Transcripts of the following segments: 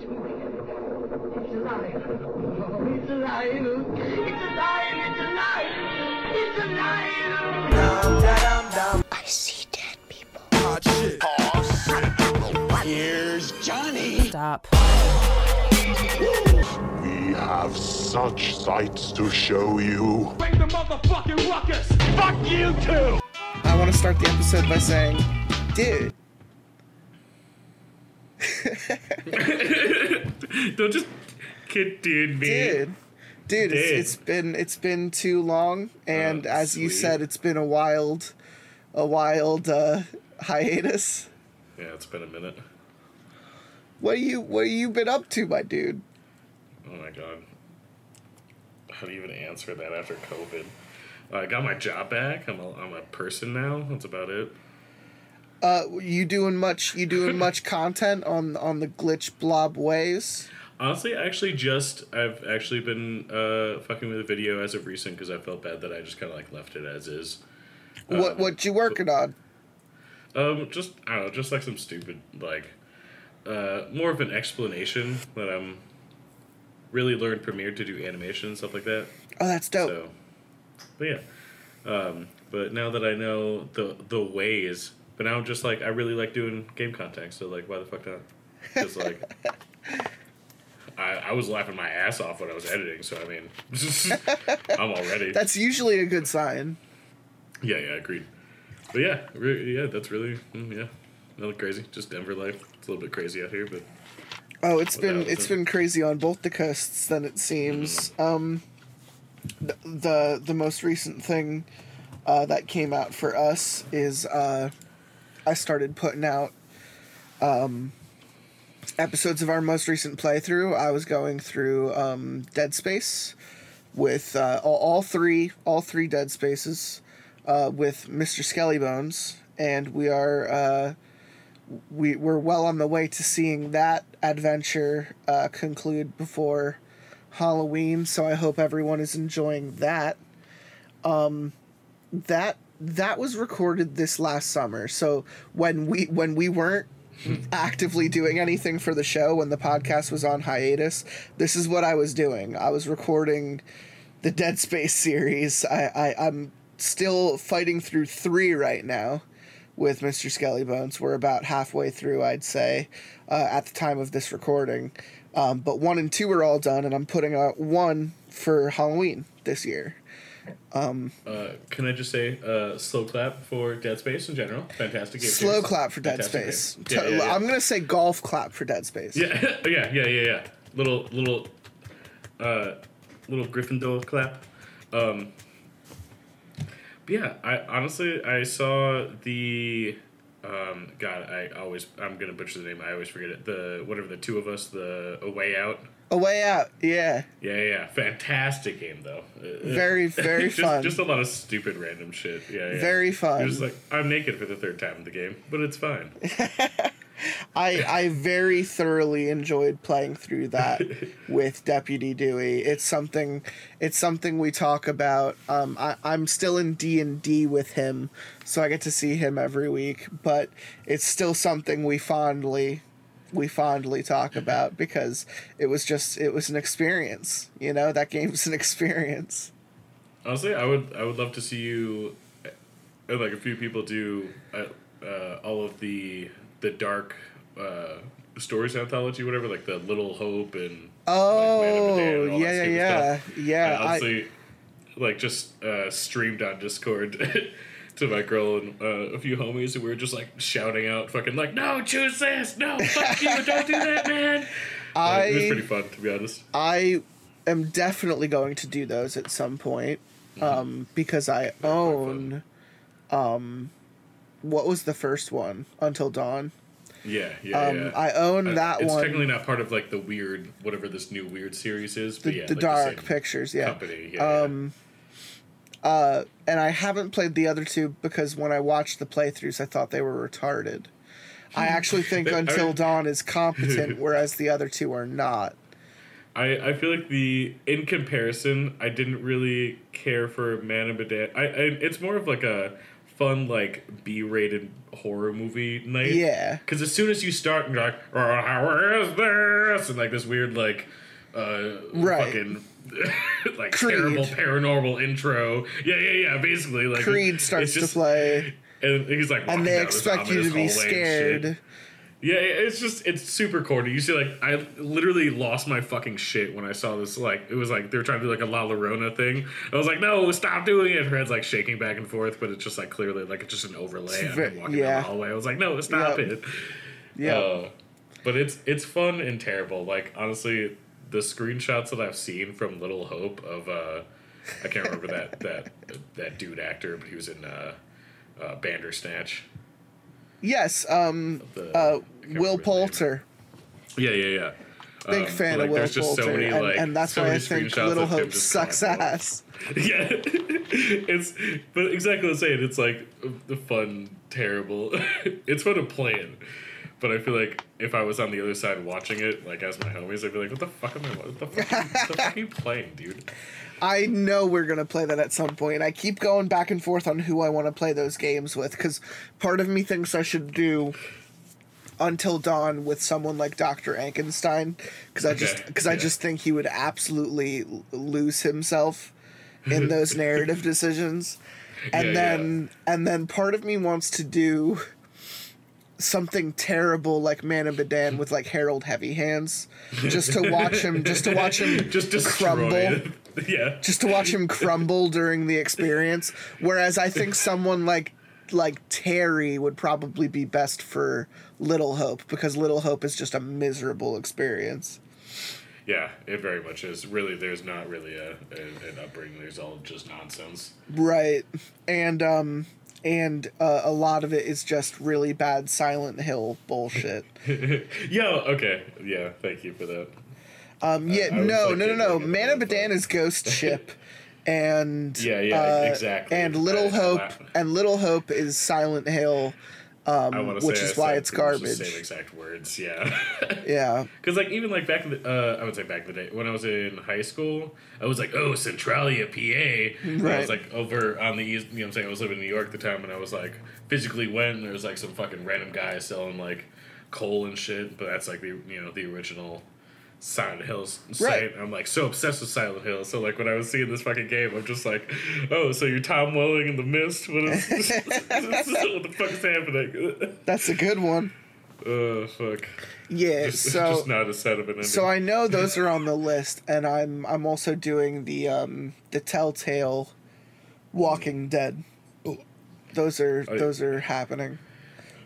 It's alive. Oh, it's alive. It's alive. It's alive. It's alive. I see dead people. Here's Johnny. Stop. We have such sights to show you. Bring the motherfucking ruckus! Fuck you too! I want to start the episode by saying, dude, Don't just kid dude me. dude, dude, it's, it's been it's been too long, and Oh, as you said, it's been a wild, a wild uh, hiatus. Yeah, it's been a minute. What you what you been up to, my dude? Oh my god. How do you even answer that after COVID? I got my job back. I'm a, I'm a person now. That's about it. Uh, you doing much? You doing much content on on the glitch blob ways? Honestly, I actually just I've actually been uh, fucking with a video as of recent because I felt bad that I just kind of like left it as is. what what you working on? Um, just I don't know, just like some stupid like, uh, more of an explanation that I'm really learned Premiere to do animation and stuff like that. Oh, that's dope. So, but yeah, um, but now that I know the the ways, but now I'm just like I really like doing game content. So like, why the fuck not? Because like, I I was laughing my ass off when I was editing. So I mean, I'm already. That's usually a good sign. yeah, yeah, agreed. But yeah, re- yeah, that's really mm, yeah, nothing crazy. Just Denver life. It's a little bit crazy out here, but Oh, it's been it's been crazy on both the coasts. Then it seems. Um, the, the the most recent thing uh, that came out for us is uh, I started putting out um, episodes of our most recent playthrough. I was going through um, Dead Space with uh, all, all three all three Dead Spaces uh, with Mr. Skellybones, and we are. Uh, we we're well on the way to seeing that adventure uh, conclude before Halloween. So I hope everyone is enjoying that. Um, that that was recorded this last summer. So when we when we weren't actively doing anything for the show when the podcast was on hiatus, this is what I was doing. I was recording the Dead Space series. I, I I'm still fighting through three right now with Mr. Skellybones. We're about halfway through, I'd say, uh, at the time of this recording. Um, but one and two are all done, and I'm putting out one for Halloween this year. Uh, can I just say uh, slow clap for Dead Space in general? Fantastic game. Slow series. clap for Dead Fantastic Space. Yeah, yeah, yeah. I'm gonna say golf clap for Dead Space. Yeah, yeah, yeah, yeah, yeah. Little, little, uh, little Gryffindor clap. Um, but yeah, I honestly I saw the, um, God, I always I'm gonna butcher the name. I always forget it. The whatever the two of us, the A Way Out. A way out. Yeah. Yeah, yeah, yeah. fantastic game though. Uh, Very, very just, fun. Just a lot of stupid random shit. Yeah, yeah. Very fun. You're just like I'm naked for the third time in the game, but it's fine. I I very thoroughly enjoyed playing through that with Deputy Dewey. It's something it's something we talk about. Um, I, I'm still in D and D with him, so I get to see him every week. But it's still something we fondly we fondly talk about because it was just it was an experience. You know that game's an experience. Honestly, I would I would love to see you, uh, like a few people do uh, uh, all of the the dark uh, stories anthology, whatever, like the Little Hope and Oh Man of and yeah yeah yeah yeah. I I, honestly, like just uh, streamed on Discord to my girl and uh, a few homies, and we were just like shouting out, fucking like, "No, choose this! No, fuck you! Don't do that, man!" Like, it was pretty fun, to be honest. I am definitely going to do those at some point um, because I own. Um, what was the first one? Until Dawn. Yeah, yeah, Um, yeah. I own Uh, that it's one. It's technically not part of like the weird whatever this new weird series is, but the, yeah, the like Dark same Pictures, yeah. company. Yeah, Um, uh, and I haven't played the other two because when I watched the playthroughs, I thought they were retarded. I actually think Until Dawn is competent, whereas the other two are not. I, I feel like the in comparison, I didn't really care for Man of Medan. I, I it's more of like a fun like B-rated horror movie night. Yeah. Because as soon as you start, and you're like, oh, how is this? And like this weird like, uh, Right. fucking. like Creed. terrible paranormal intro. Yeah, yeah, yeah. Basically, like Creed starts it's to play, and he's like, and they expect you to be hallway and shit. scared. Yeah, it's just it's super corny. You see, like I literally lost my fucking shit when I saw this. Like it was like they were trying to do like a La Llorona thing. I was like, no, stop doing it. Her head's like shaking back and forth, but it's just like clearly like it's just an overlay. It's of ve- walking yeah. down the hallway. I was like, no, stop Yep. it. Yeah. Uh, but it's it's fun and terrible. Like honestly, the screenshots that I've seen from Little Hope of uh, I can't remember that that that dude actor, but he was in uh, uh, Bandersnatch. Yes. Um. The, Uh. Will remember his name. Poulter. Yeah, yeah, yeah. Big Um, fan like, of Will just so Poulter, many, and, like, and that's so why I think Little Hope sucks ass. Yeah, it's but exactly the I'm. It's like the fun, terrible. it's fun to play it, but I feel like if I was on the other side watching it, like as my homies, I'd be like, "What the fuck am I? What the fuck? what the fuck are you playing, dude?" I know we're gonna play that at some point. I keep going back and forth on who I want to play those games with because part of me thinks I should do Until Dawn with someone like Dr. Ankenstein because I just Okay, because I just think he would absolutely lose himself in those narrative decisions. And Yeah, then and then part of me wants to do something terrible like Man of Medan with like Harold Heavy Hands just to watch him just to watch him Just crumble it. yeah. just to watch him crumble during the experience. Whereas I think someone like like Terry would probably be best for Little Hope because Little Hope is just a miserable experience. Yeah, it very much is. Really, there's not really a, a an upbringing. There's all just nonsense. Right. And um and uh, a lot of it is just really bad Silent Hill bullshit. Yeah. Okay. Yeah. Thank you for that. Um yeah, I no, like, no, no, no. thinking Man of about Medan is Ghost Ship. And Yeah, yeah, uh, exactly. And Little I Hope and Little Hope is Silent Hill. I which is why it's garbage. Same exact words. Yeah. Yeah. Because like even like back in the uh, I would say back in the day when I was in high school, I was like, oh, Centralia, PA. And I Right. was like over on the east. You know, what I'm saying I was living in New York at the time, and I was like physically went. And there was like some fucking random guy selling like coal and shit. But that's like the you know the original Silent Hills site. Right. I'm like so obsessed with Silent Hill. So like when I was seeing this fucking game, I'm just like, oh, so you're Tom Welling in the mist? What is what the fuck is happening? That's a good one. Oh fuck. Yeah, Just, so just not a set of an ending. so I know those are on the list, and I'm I'm also doing the um the Telltale Walking Dead. Those are I- those are happening.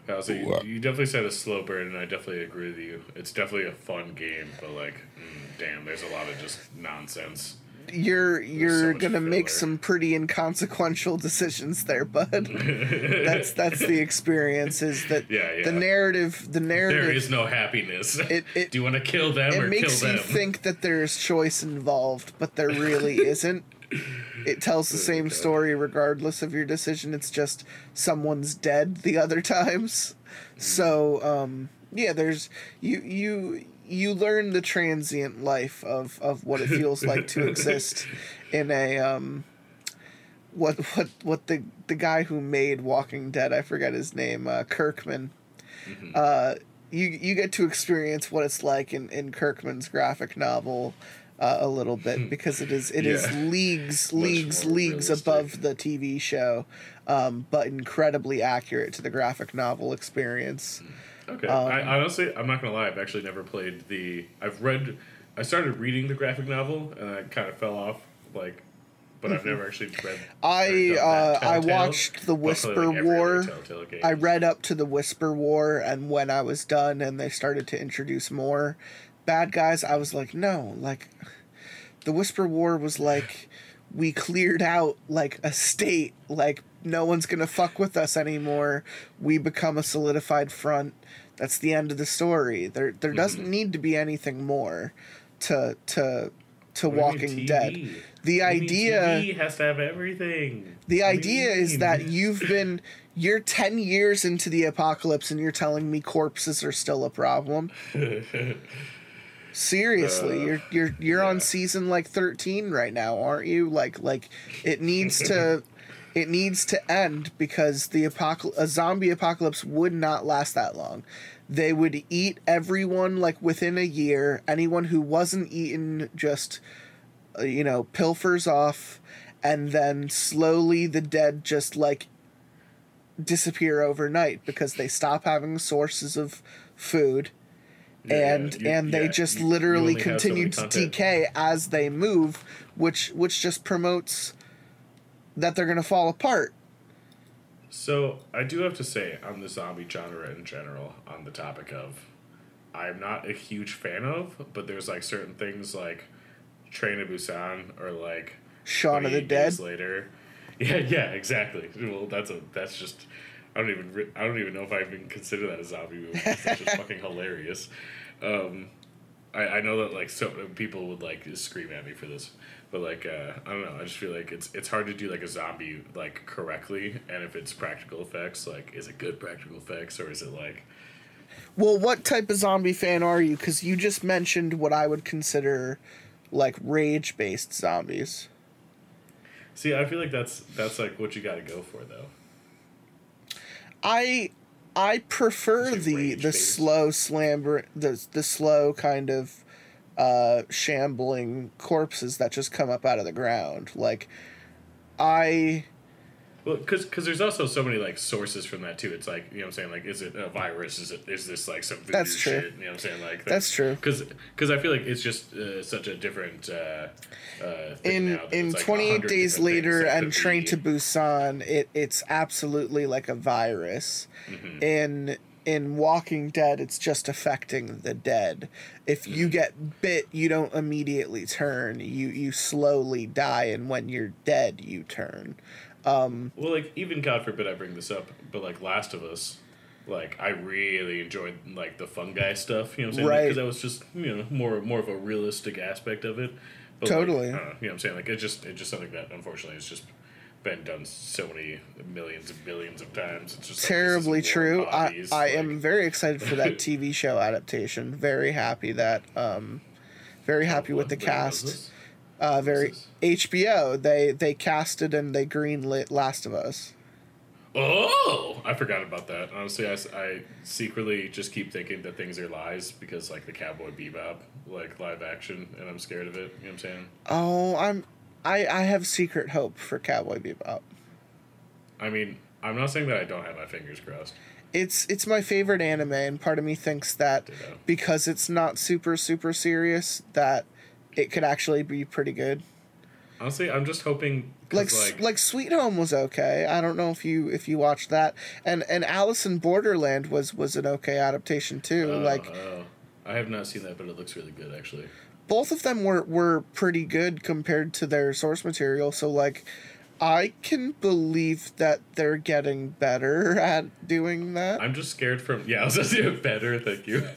Yeah, so you, you definitely said a slow burn, and I definitely agree with you. It's definitely a fun game, but like, mm, damn, there's a lot of just nonsense. You're you're much gonna make some pretty inconsequential decisions there, bud. that's that's the experience. Is that Yeah, yeah. the narrative? The narrative. There is no happiness. It- it- Do you want to kill them it or makes kill you them? think that there's choice involved, but there really isn't. It tells the same story regardless of your decision. It's just someone's dead the other times. So, um, yeah, there's you you you learn the transient life of of what it feels like to exist in a um what what what the the guy who made Walking Dead, I forget his name, uh, Kirkman uh, you you get to experience what it's like in, in Kirkman's graphic novel uh, a little bit because it is it is Hmm. Yeah. leagues leagues leagues realistic. above the TV show, um, but incredibly accurate to the graphic novel experience. Okay. Um, I honestly, I'm not gonna lie. I've actually never played the. I've read. I started reading the graphic novel, and I kind of fell off. Like, but I've never actually read. Mm-hmm. I, uh, I watched The Whisper like, War. I read up to the Whisper War, and when I was done and they started to introduce more bad guys, I was like, no, like, the Whisper War was like, we cleared out like a state, like no one's gonna fuck with us anymore. We become a solidified front. That's the end of the story. There, there doesn't mm-hmm. need to be anything more to to to What do you mean Walking Dead. The mean idea. Has to have everything. The What idea is that you've been you're 10 years into the apocalypse and you're telling me corpses are still a problem. Seriously, you're you're you're on Uh, season like 13 right now, aren't you? Like like it needs to It needs to end because the apocal- a zombie apocalypse would not last that long. They would eat everyone like within a year. Anyone who wasn't eaten just uh, you know, pilfers off and then slowly the dead just like disappear overnight because they stop having sources of food Yeah, and you- and they yeah, just you- you literally only have so continue to decay as they move which which just promotes that they're going to fall apart So I do have to say on the zombie genre in general, on the topic of, I'm not a huge fan of, but there's like certain things like Train to Busan or like Shaun of the Dead Later. Yeah, yeah, exactly. Well, that's a that's just I don't even re- I don't even know if I even consider that a zombie movie. It's just fucking hilarious. Um, I, I know that like so people would like scream at me for this, but like uh, I don't know. I just feel like it's it's hard to do like a zombie like correctly, and if it's practical effects, like is it good practical effects or is it like well what type of zombie fan are you cuz you just mentioned what I would consider like rage based zombies see? I feel like that's that's like what you got to go for though. I I prefer the the based? slow slamber the the slow kind of uh shambling corpses that just come up out of the ground. Like I Well, because there's also so many like sources from that too. It's like you know what I'm saying like is it a virus? Is it is this like some voodoo That's true. shit? You know what I'm saying like That's true. Because I feel like it's just uh, such a different uh, uh, thing in in like, 28 days later and train to busan it it's absolutely like a virus Mm-hmm. in in walking dead it's just affecting the dead if you Mm-hmm. get bit you don't immediately turn you you slowly die and when you're dead you turn Well, like even God forbid I bring this up, but like Last of Us, like I really enjoyed like the fungi stuff. You know what I'm saying? Right. Because that was just you know more more of a realistic aspect of it. But Totally. Don't know, you know what I'm saying? Like it's just it's just something that unfortunately has just been done so many millions and billions of times. It's just terribly warm true i i like- am very excited for that tv show adaptation very happy that um very happy with the cast? Uh very hbo they they casted and they greenlit last of us Oh, I forgot about that. Honestly, I, I secretly just keep thinking that things are lies because like the Cowboy Bebop, like live action, and I'm scared of it. You know what I'm saying? Oh, I'm I I have secret hope for Cowboy Bebop. I mean, I'm not saying that I don't have my fingers crossed. It's it's my favorite anime and part of me thinks that Ditto. because it's not super super serious that it could actually be pretty good. Honestly, I'm just hoping Like like, like, Sweet Home was okay. I don't know if you if you watched that. And and Alice in Borderland was was an okay adaptation too. oh, like oh. I have not seen that, but it looks really good actually. both of them were were pretty good compared to their source material. So like I can believe that they're getting better at doing that. I'm just scared from yeah. I was just doing better. Thank you.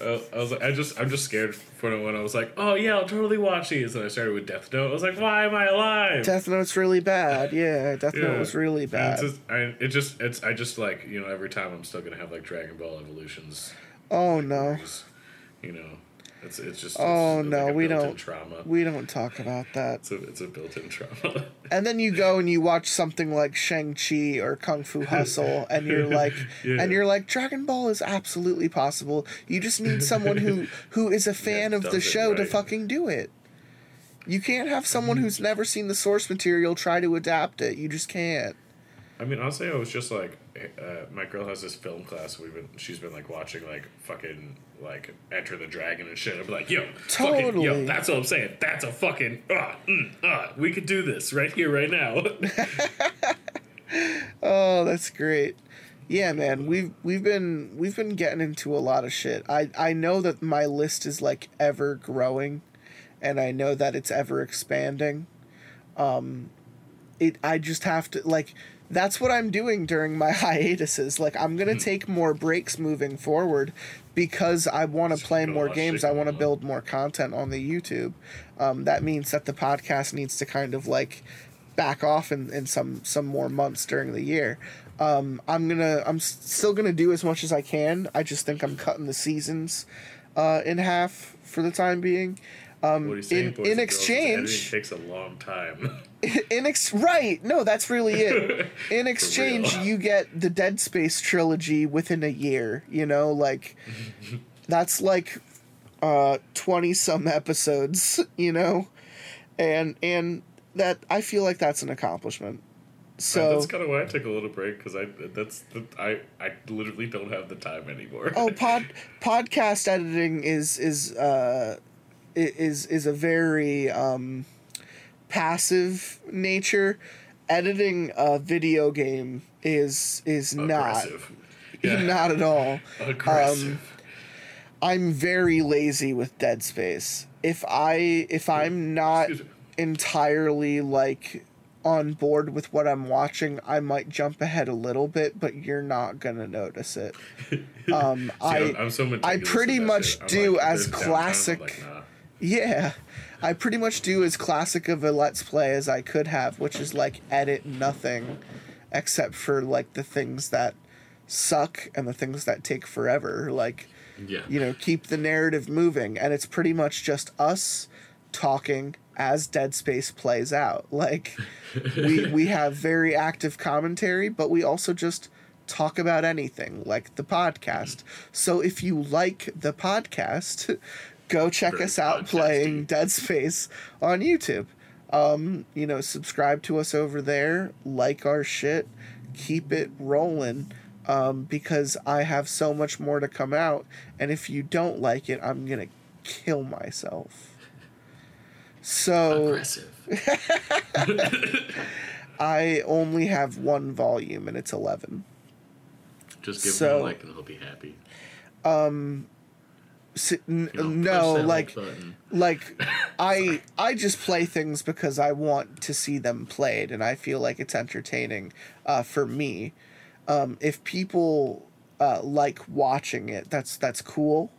Uh, I was like, I just I'm just scared for when I was like, oh yeah, I'll totally watch these. And I started with Death Note. I was like, why am I alive? Death Note's really bad. Yeah, Death Note was really bad. It's just, I, it just it's I just like you know every time I'm still gonna have like Dragon Ball Evolutions. oh no. You know, it's it's just Oh, it's no, like a we don't- Trauma. We don't talk about that. It's a it's a built-in trauma. And then you go and you watch something like Shang-Chi or Kung Fu Hustle and you're like Yeah. and you're like Dragon Ball is absolutely possible. You just need someone who who is a fan of the show to fucking do it. You can't have someone who's never seen the source material try to adapt it. You just can't. I mean, honestly, I was just like, uh, my girl has this film class. We've been, she's been like watching like fucking like Enter the Dragon and shit. I'm like, yo, fucking, yo, that's what I'm saying. That's a fucking, ah, mm, ah, we could do this right here, right now. Oh, that's great. Yeah, man, we've we've been we've been getting into a lot of shit. I I know that my list is like ever growing, and I know that it's ever expanding. Um, it I just have to like that's what I'm doing during my hiatuses. Like I'm gonna take more breaks moving forward because I want to play more games. I want to build more content on the YouTube. Um, that means that the podcast needs to kind of like back off in, in some some more months during the year. Um, I'm gonna I'm still gonna do as much as I can. I just think I'm cutting the seasons uh, in half for the time being. Um, what are you saying, in- in and girls, editing exchange- takes a long time. in ex- right. No that's really it. In exchange you get the dead space trilogy within a year you know? Like that's like uh 20 some episodes you know? And and that i feel like that's an accomplishment. So that's kind of why I took a little break because I that's the, I I literally don't have the time anymore. oh pod podcast editing is is uh is is a very um passive nature editing a video game is is not. Yeah, not at all aggressive. i'm very lazy with dead space if i if i'm not entirely like on board with what i'm watching i might jump ahead a little bit but you're not gonna notice it um See, i I'm, I'm so I pretty much. Do as classic- like, nah. Yeah. I pretty much do as classic of a let's play as I could have, which is like edit nothing except for like the things that suck and the things that take forever. Like, Yeah. you know, keep the narrative moving. And it's pretty much just us talking as Dead Space plays out. Like, we, we have very active commentary, but we also just talk about anything, like the podcast. So if you like the podcast, go check Very us out podcasty. playing Dead Space on YouTube. Um, you know, subscribe to us over there, like our shit, keep it rolling. Um, because I have so much more to come out, and if you don't like it, I'm gonna kill myself. So aggressive. I only have one volume, and it's eleven. Just give So- him a like and he'll be happy. S- n- know, no, like button. like I I just play things because I want to see them played and I feel like it's entertaining uh, for me. Um, if people uh, like watching it, that's that's cool.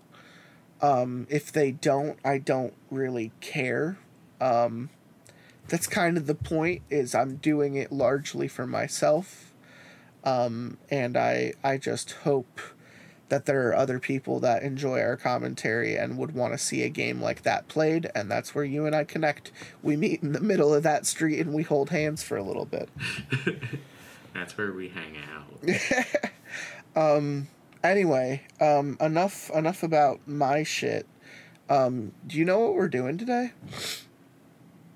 Um, if they don't, I don't really care. Um, that's kind of the point. Is I'm doing it largely for myself, um, and I I just hope that there are other people that enjoy our commentary and would want to see a game like that played, and that's where you and I connect. We meet in the middle of that street and we hold hands for a little bit. That's where we hang out. um, Anyway, um, enough enough about my shit. Um, do you know what we're doing today?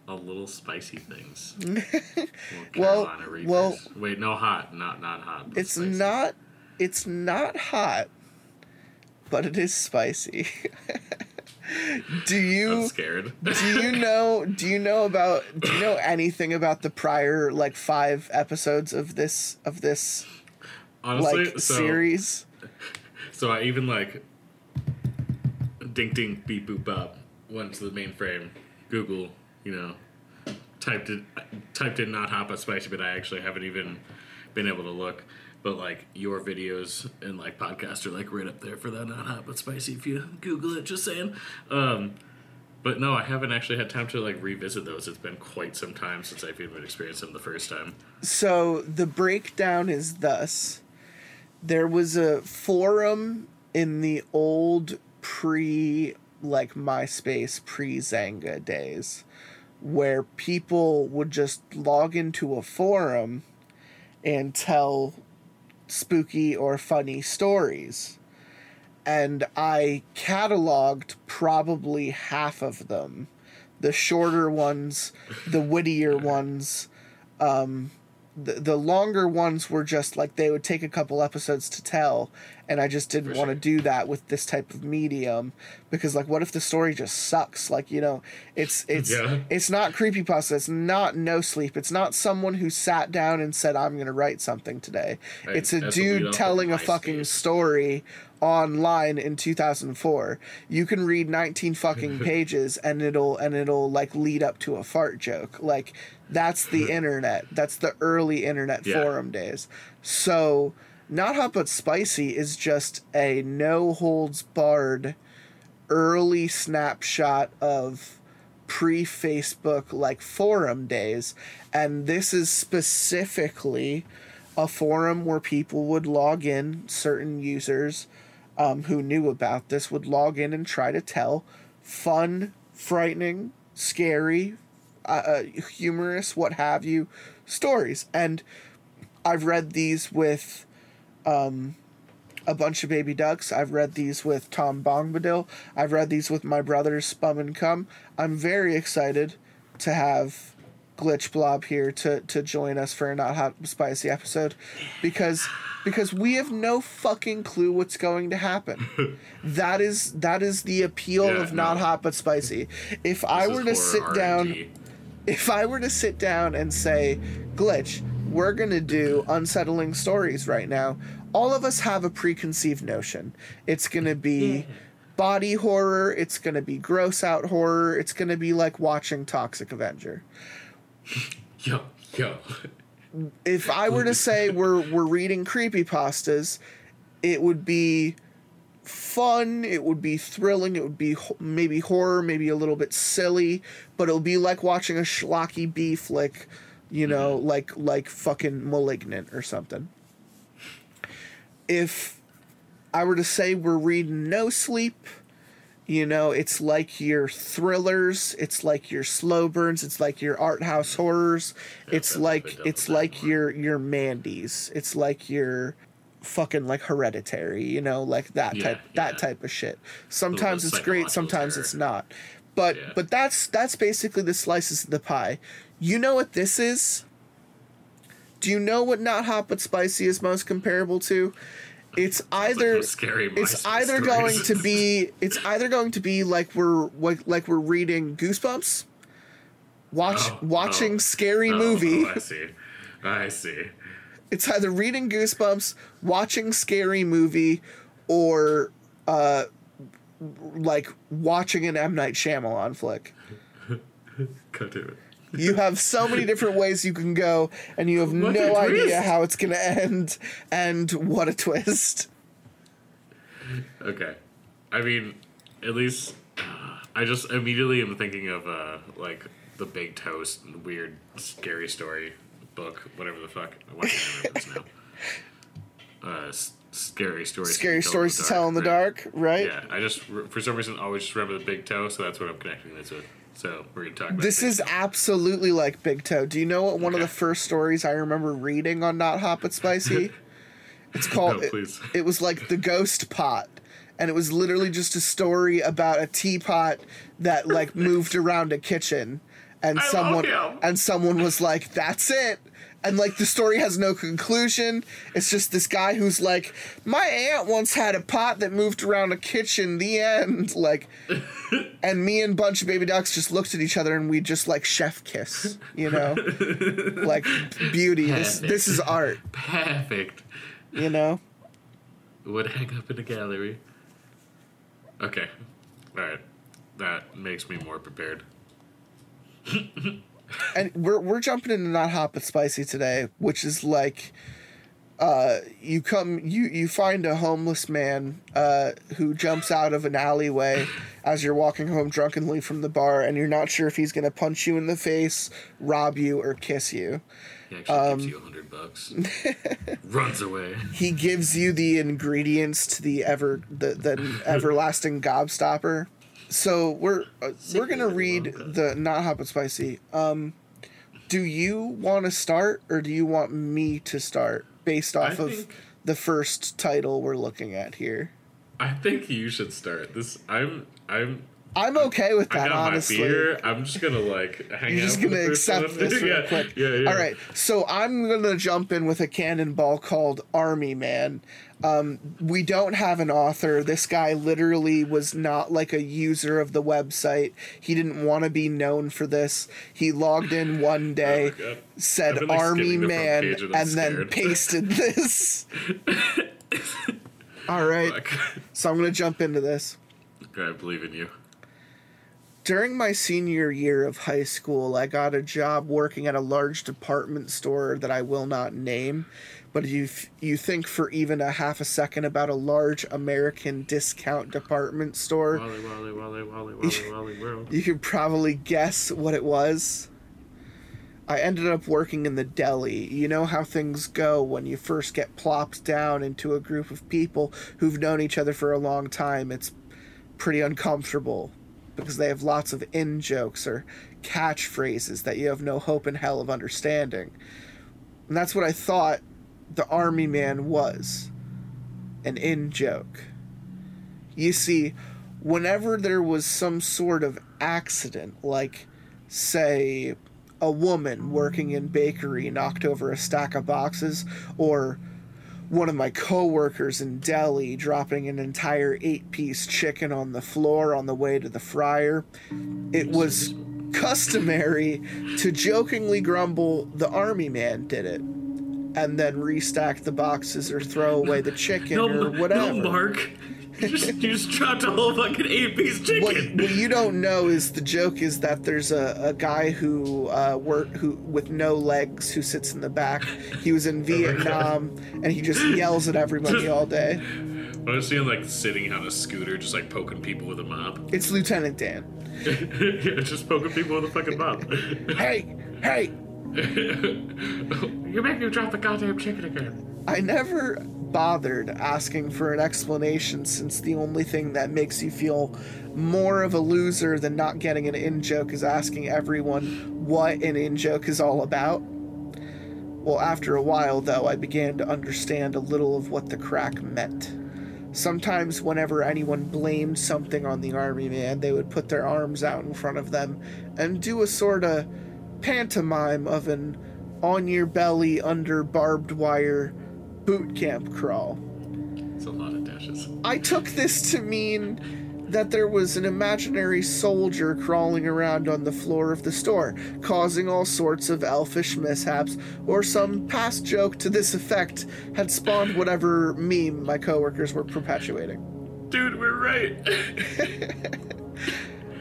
A little spicy things. Well- well- wait, no hot, not not hot. It's spicy. not it's not hot, but it is spicy. do you I'm scared. do you know do you know about do you know anything about the prior like 5 episodes of this of this Honestly, like so series? so I even like ding ding beep boop bop went to the mainframe, Google, you know, typed it typed in not hot but spicy, but I actually haven't even been able to look. But like your videos and like podcasts are like right up there for that not hot but spicy if you Google it. Just saying. Um, but no, I haven't actually had time to like revisit those. It's been quite some time since I've even experienced them the first time. So the breakdown is thus there was a forum in the old pre like MySpace pre Xanga days where people would just log into a forum and tell spooky or funny stories. And I cataloged probably half of them. The shorter ones, the wittier ones, um, the, the longer ones were just like they would take a couple episodes to tell and i just didn't want to sure. do that with this type of medium because like what if the story just sucks like you know it's it's Yeah. it's not Creepy creepypasta it's not no sleep it's not someone who sat down and said i'm gonna write something today Right, it's a that's dude telling a fucking MySpace. story online in 2004 you can read 19 fucking pages and it'll and it'll like lead up to a fart joke like that's the internet that's the early internet Yeah. forum days so not hot but spicy is just a no holds barred early snapshot of pre Facebook like forum days. And this is specifically a forum where people would log in, certain users um, who knew about this would log in and try to tell fun, frightening, scary, uh, uh, humorous, what have you, stories. And I've read these with um, a bunch of baby ducks. I've read these with Tom Bombadil. I've read these with my brothers Spum and Cum. I'm very excited to have Glitch Blob here to to join us for a not hot spicy episode because because we have no fucking clue what's going to happen. that is that is the appeal Yeah, of not hot but spicy. If I were to sit horror down if I were to sit down and say, Glitch, we're going to do unsettling stories right now, all of us have a preconceived notion. It's going to be mm-hmm. body horror, it's going to be gross out horror, it's going to be like watching Toxic Avenger. Yo, yo. If I were to say we're we're reading creepypastas, it would be fun, it would be thrilling, it would be ho- maybe horror, maybe a little bit silly, but it'll be like watching a schlocky B flick, you know, mm-hmm. like like fucking Malignant or something. If I were to say we're reading No Sleep, you know, it's like your thrillers, it's like your slow burns, it's like your art house horrors, it's like it's like more. your your Mandy's, it's like your fucking like hereditary, you know, like that Yeah, type that type of shit. Sometimes it's great, sometimes terror. it's not. But Yeah. but that's that's basically the slices of the pie. You know what this is? Do you know what not hot but spicy is most comparable to? It's either it's MySpace either stories. going to be it's either going to be like we're like, like we're reading Goosebumps, watch Oh, watching oh. scary Oh, movie. Oh, I see. I see. It's either reading Goosebumps, watching scary movie, or uh, like watching an M Night Shyamalan flick. Go do it. You have so many different ways you can go, and you have What no idea how it's gonna end. And what a twist! Okay. I mean, at least I just immediately am thinking of uh like the Big Toast weird scary story book, whatever the fuck. Why can't I remember now? Uh, s- scary stories. Scary stories to tell in the dark, right? Yeah, I just for some reason always just remember the Big Toe, so that's what I'm connecting this with. So we're gonna talk about This Big is Toe. absolutely like Big Toe. Do you know what one of the first stories I remember reading on Not Hot But Spicy? It's called. No, it- please. It, was like the Ghost Pot, and it was literally just a story about a teapot that like moved around a kitchen, and I someone and someone was like, "That's it." And like the story has no conclusion. It's just this guy who's like, "My aunt once had a pot that moved around a kitchen." The end. Like, and me and bunch of baby ducks just looked at each other and we just like chef kiss, you know, like beauty. This this is art, perfect. you know. Would hang up in a gallery. Okay. Alright. That makes me more prepared. And we're we're jumping into not hot but spicy today, which is like, uh, you come you you find a homeless man uh who jumps out of an alleyway as you're walking home drunkenly from the bar, and you're not sure if he's gonna punch you in the face, rob you, or kiss you. He actually Um, gives you a hundred bucks. Runs away. He gives you the ingredients to the ever the, the everlasting gobstopper. So we're uh, we're gonna read the not hot but spicy. Um, do you want to start or do you want me to start based off of think- the first title we're looking at here? I think you should start. This I'm I'm I'm okay with I that, got honestly. my beer. I'm just gonna like hang You're out. just gonna accept this real yeah, quick. Yeah, yeah. All right, so I'm gonna jump in with a cannonball called Army Man. Um, we don't have an author. This guy literally was not like a user of the website. He didn't want to be known for this. He logged in one day, Oh said been, like, Army Man, and and then pasted this. All right, Fuck. so I'm gonna jump into this. Okay, I believe in you. During my senior year of high school, I got a job working at a large department store that I will not name. But if you, think for even a half a second about a large American discount department store, Wally, Wally, Wally, Wally, Wally, Wally, world. you could probably guess what it was. I ended up working in the deli. You know how things go when you first get plopped down into a group of people who've known each other for a long time. It's pretty uncomfortable. because they have lots of in jokes or catchphrases that you have no hope in hell of understanding. And that's what I thought the army man was an in joke. You see, whenever there was some sort of accident, like, say, a woman working in bakery knocked over a stack of boxes, or one of my coworkers in deli dropping an entire eight piece chicken on the floor on the way to the fryer, it was customary to jokingly grumble, the army man did it. And then restack the boxes or throw away the chicken No, or whatever. no, Mark. You just, you just dropped a whole fucking eight piece chicken. what, what you don't know is the joke is that there's a, a guy who uh, work who with no legs who sits in the back. He was in Vietnam and he just yells at everybody all day. I was seeing like sitting on a scooter, just like poking people with a mop. It's Lieutenant Dan. yeah, just poking people with a fucking mop. Hey, hey! you make me drop the goddamn chicken again. I never bothered asking for an explanation since the only thing that makes you feel more of a loser than not getting an in joke is asking everyone what an in joke is all about. Well, after a while, though, I began to understand a little of what the crack meant. Sometimes, whenever anyone blamed something on the army man, they would put their arms out in front of them and do a sort of pantomime of an on your belly under barbed wire boot camp crawl. It's a lot of dashes. I took this to mean that there was an imaginary soldier crawling around on the floor of the store, causing all sorts of elfish mishaps, or some past joke to this effect had spawned whatever meme my coworkers were perpetuating. Dude, we're right.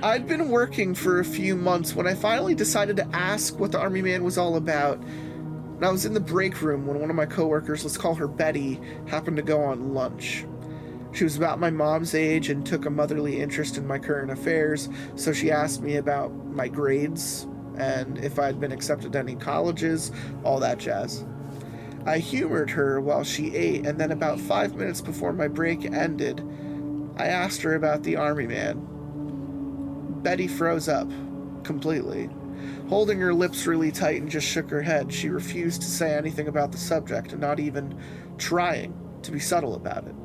I'd been working for a few months when I finally decided to ask what the Army Man was all about. And I was in the break room when one of my coworkers, let's call her Betty, happened to go on lunch. She was about my mom's age and took a motherly interest in my current affairs, so she asked me about my grades and if I'd been accepted to any colleges, all that jazz. I humored her while she ate, and then about five minutes before my break ended, I asked her about the Army Man. Betty froze up completely. Holding her lips really tight and just shook her head, she refused to say anything about the subject and not even trying to be subtle about it.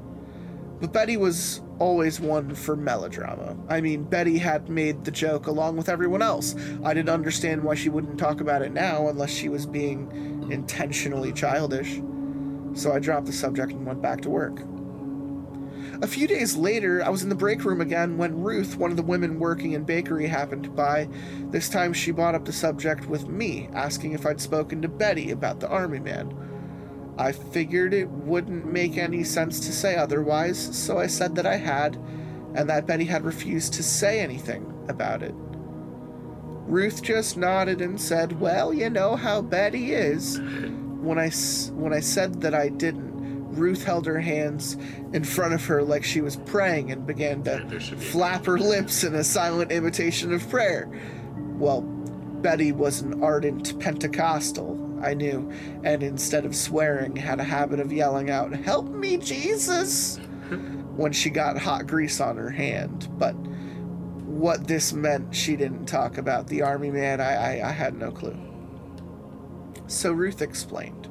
But Betty was always one for melodrama. I mean, Betty had made the joke along with everyone else. I didn't understand why she wouldn't talk about it now unless she was being intentionally childish. So I dropped the subject and went back to work. A few days later, I was in the break room again when Ruth, one of the women working in bakery, happened by. This time she brought up the subject with me, asking if I'd spoken to Betty about the army man. I figured it wouldn't make any sense to say otherwise, so I said that I had, and that Betty had refused to say anything about it. Ruth just nodded and said, "Well, you know how Betty is." When I when I said that I didn't, Ruth held her hands in front of her like she was praying and began to be flap her lips in a silent imitation of prayer. Well, Betty was an ardent Pentecostal, I knew, and instead of swearing, had a habit of yelling out, Help me, Jesus! when she got hot grease on her hand. But what this meant, she didn't talk about. The army man, I, I, I had no clue. So Ruth explained.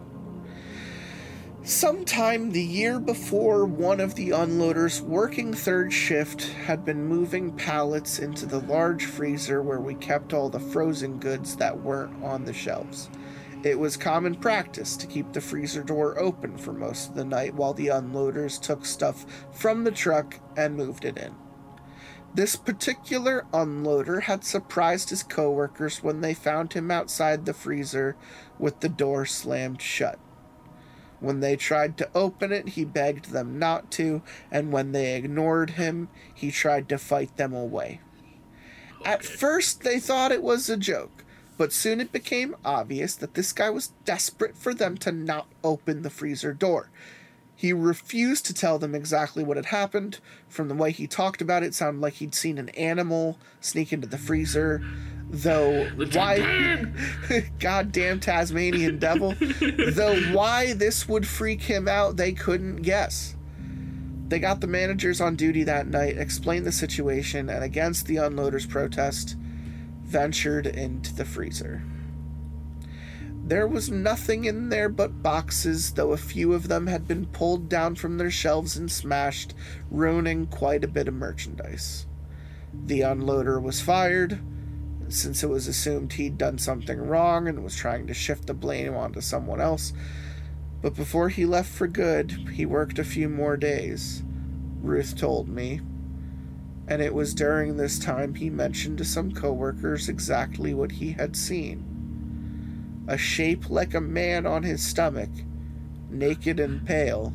Sometime the year before, one of the unloaders working third shift had been moving pallets into the large freezer where we kept all the frozen goods that weren't on the shelves. It was common practice to keep the freezer door open for most of the night while the unloaders took stuff from the truck and moved it in. This particular unloader had surprised his coworkers when they found him outside the freezer with the door slammed shut. When they tried to open it, he begged them not to, and when they ignored him, he tried to fight them away. At first, they thought it was a joke, but soon it became obvious that this guy was desperate for them to not open the freezer door. He refused to tell them exactly what had happened. From the way he talked about it, it sounded like he'd seen an animal sneak into the freezer. Though why goddamn Tasmanian devil. Though why this would freak him out, they couldn't guess. They got the managers on duty that night, explained the situation, and against the unloaders' protest, ventured into the freezer. There was nothing in there but boxes, though a few of them had been pulled down from their shelves and smashed, ruining quite a bit of merchandise. The unloader was fired, since it was assumed he'd done something wrong and was trying to shift the blame onto someone else. But before he left for good, he worked a few more days, Ruth told me. And it was during this time he mentioned to some coworkers exactly what he had seen a shape like a man on his stomach, naked and pale,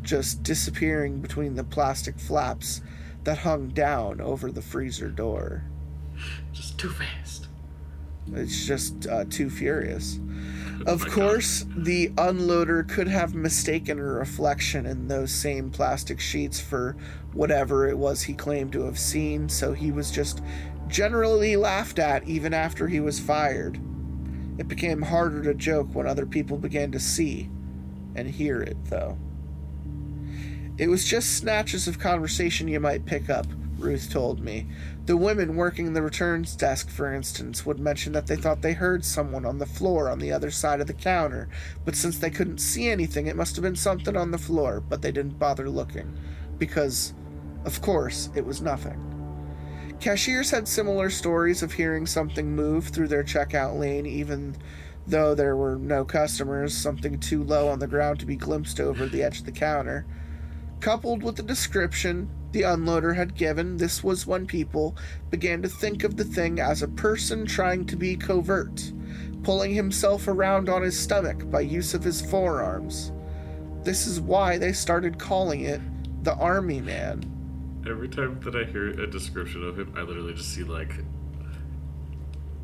just disappearing between the plastic flaps that hung down over the freezer door. Just too fast. It's just uh, too furious. Of course, the unloader could have mistaken a reflection in those same plastic sheets for whatever it was he claimed to have seen, so he was just generally laughed at even after he was fired. It became harder to joke when other people began to see and hear it, though. It was just snatches of conversation you might pick up, Ruth told me. The women working the returns desk, for instance, would mention that they thought they heard someone on the floor on the other side of the counter, but since they couldn't see anything, it must have been something on the floor, but they didn't bother looking. Because, of course, it was nothing. Cashiers had similar stories of hearing something move through their checkout lane, even though there were no customers, something too low on the ground to be glimpsed over the edge of the counter. Coupled with the description the unloader had given, this was when people began to think of the thing as a person trying to be covert, pulling himself around on his stomach by use of his forearms. This is why they started calling it the Army Man. Every time that I hear a description of him, I literally just see like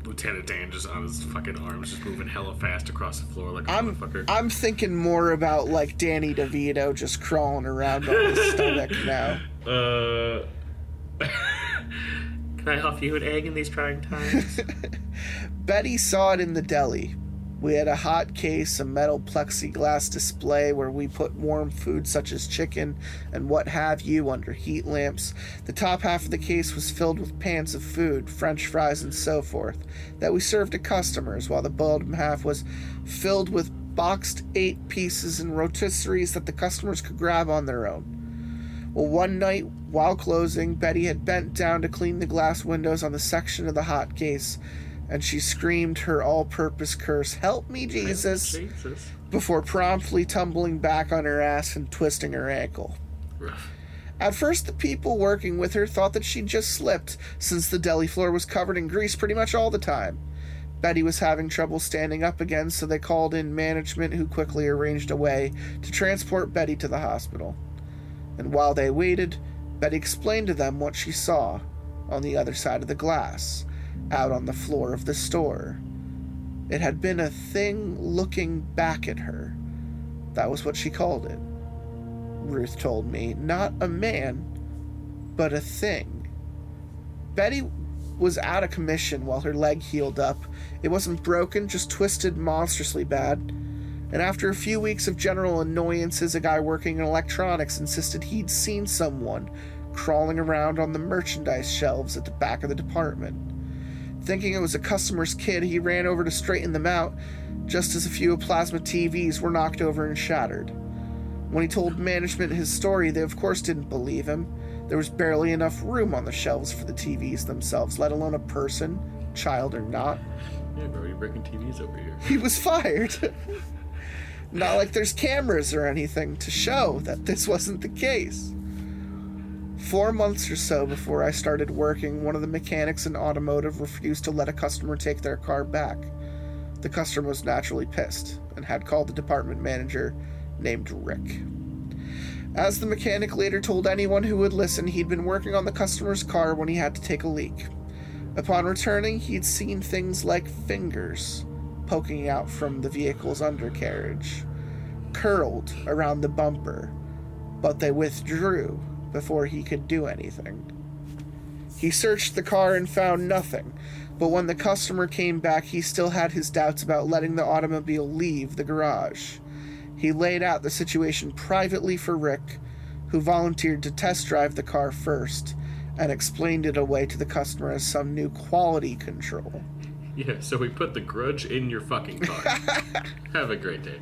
Lieutenant Dan just on his fucking arms, just moving hella fast across the floor like a I'm motherfucker. I'm thinking more about like Danny DeVito just crawling around on his stomach now. Uh, can I offer you an egg in these trying times? Betty saw it in the deli. We had a hot case, a metal plexiglass display where we put warm food such as chicken and what have you under heat lamps. The top half of the case was filled with pans of food, french fries, and so forth, that we served to customers, while the bottom half was filled with boxed eight pieces and rotisseries that the customers could grab on their own. Well, one night, while closing, Betty had bent down to clean the glass windows on the section of the hot case and she screamed her all purpose curse, Help me, Jesus, Jesus. before promptly tumbling back on her ass and twisting her ankle. Rough. At first, the people working with her thought that she'd just slipped, since the deli floor was covered in grease pretty much all the time. Betty was having trouble standing up again, so they called in management, who quickly arranged a way to transport Betty to the hospital. And while they waited, Betty explained to them what she saw on the other side of the glass out on the floor of the store. It had been a thing looking back at her. That was what she called it. Ruth told me. Not a man, but a thing. Betty was out of commission while her leg healed up. It wasn't broken, just twisted monstrously bad. And after a few weeks of general annoyances, a guy working in electronics insisted he'd seen someone crawling around on the merchandise shelves at the back of the department. Thinking it was a customer's kid, he ran over to straighten them out, just as a few plasma TVs were knocked over and shattered. When he told management his story, they of course didn't believe him. There was barely enough room on the shelves for the TVs themselves, let alone a person, child or not. Yeah, bro, you're breaking TVs over here. He was fired. not like there's cameras or anything to show that this wasn't the case. Four months or so before I started working, one of the mechanics in automotive refused to let a customer take their car back. The customer was naturally pissed and had called the department manager named Rick. As the mechanic later told anyone who would listen, he'd been working on the customer's car when he had to take a leak. Upon returning, he'd seen things like fingers poking out from the vehicle's undercarriage, curled around the bumper, but they withdrew before he could do anything. He searched the car and found nothing, but when the customer came back, he still had his doubts about letting the automobile leave the garage. He laid out the situation privately for Rick, who volunteered to test drive the car first and explained it away to the customer as some new quality control. Yeah, so we put the grudge in your fucking car. Have a great day.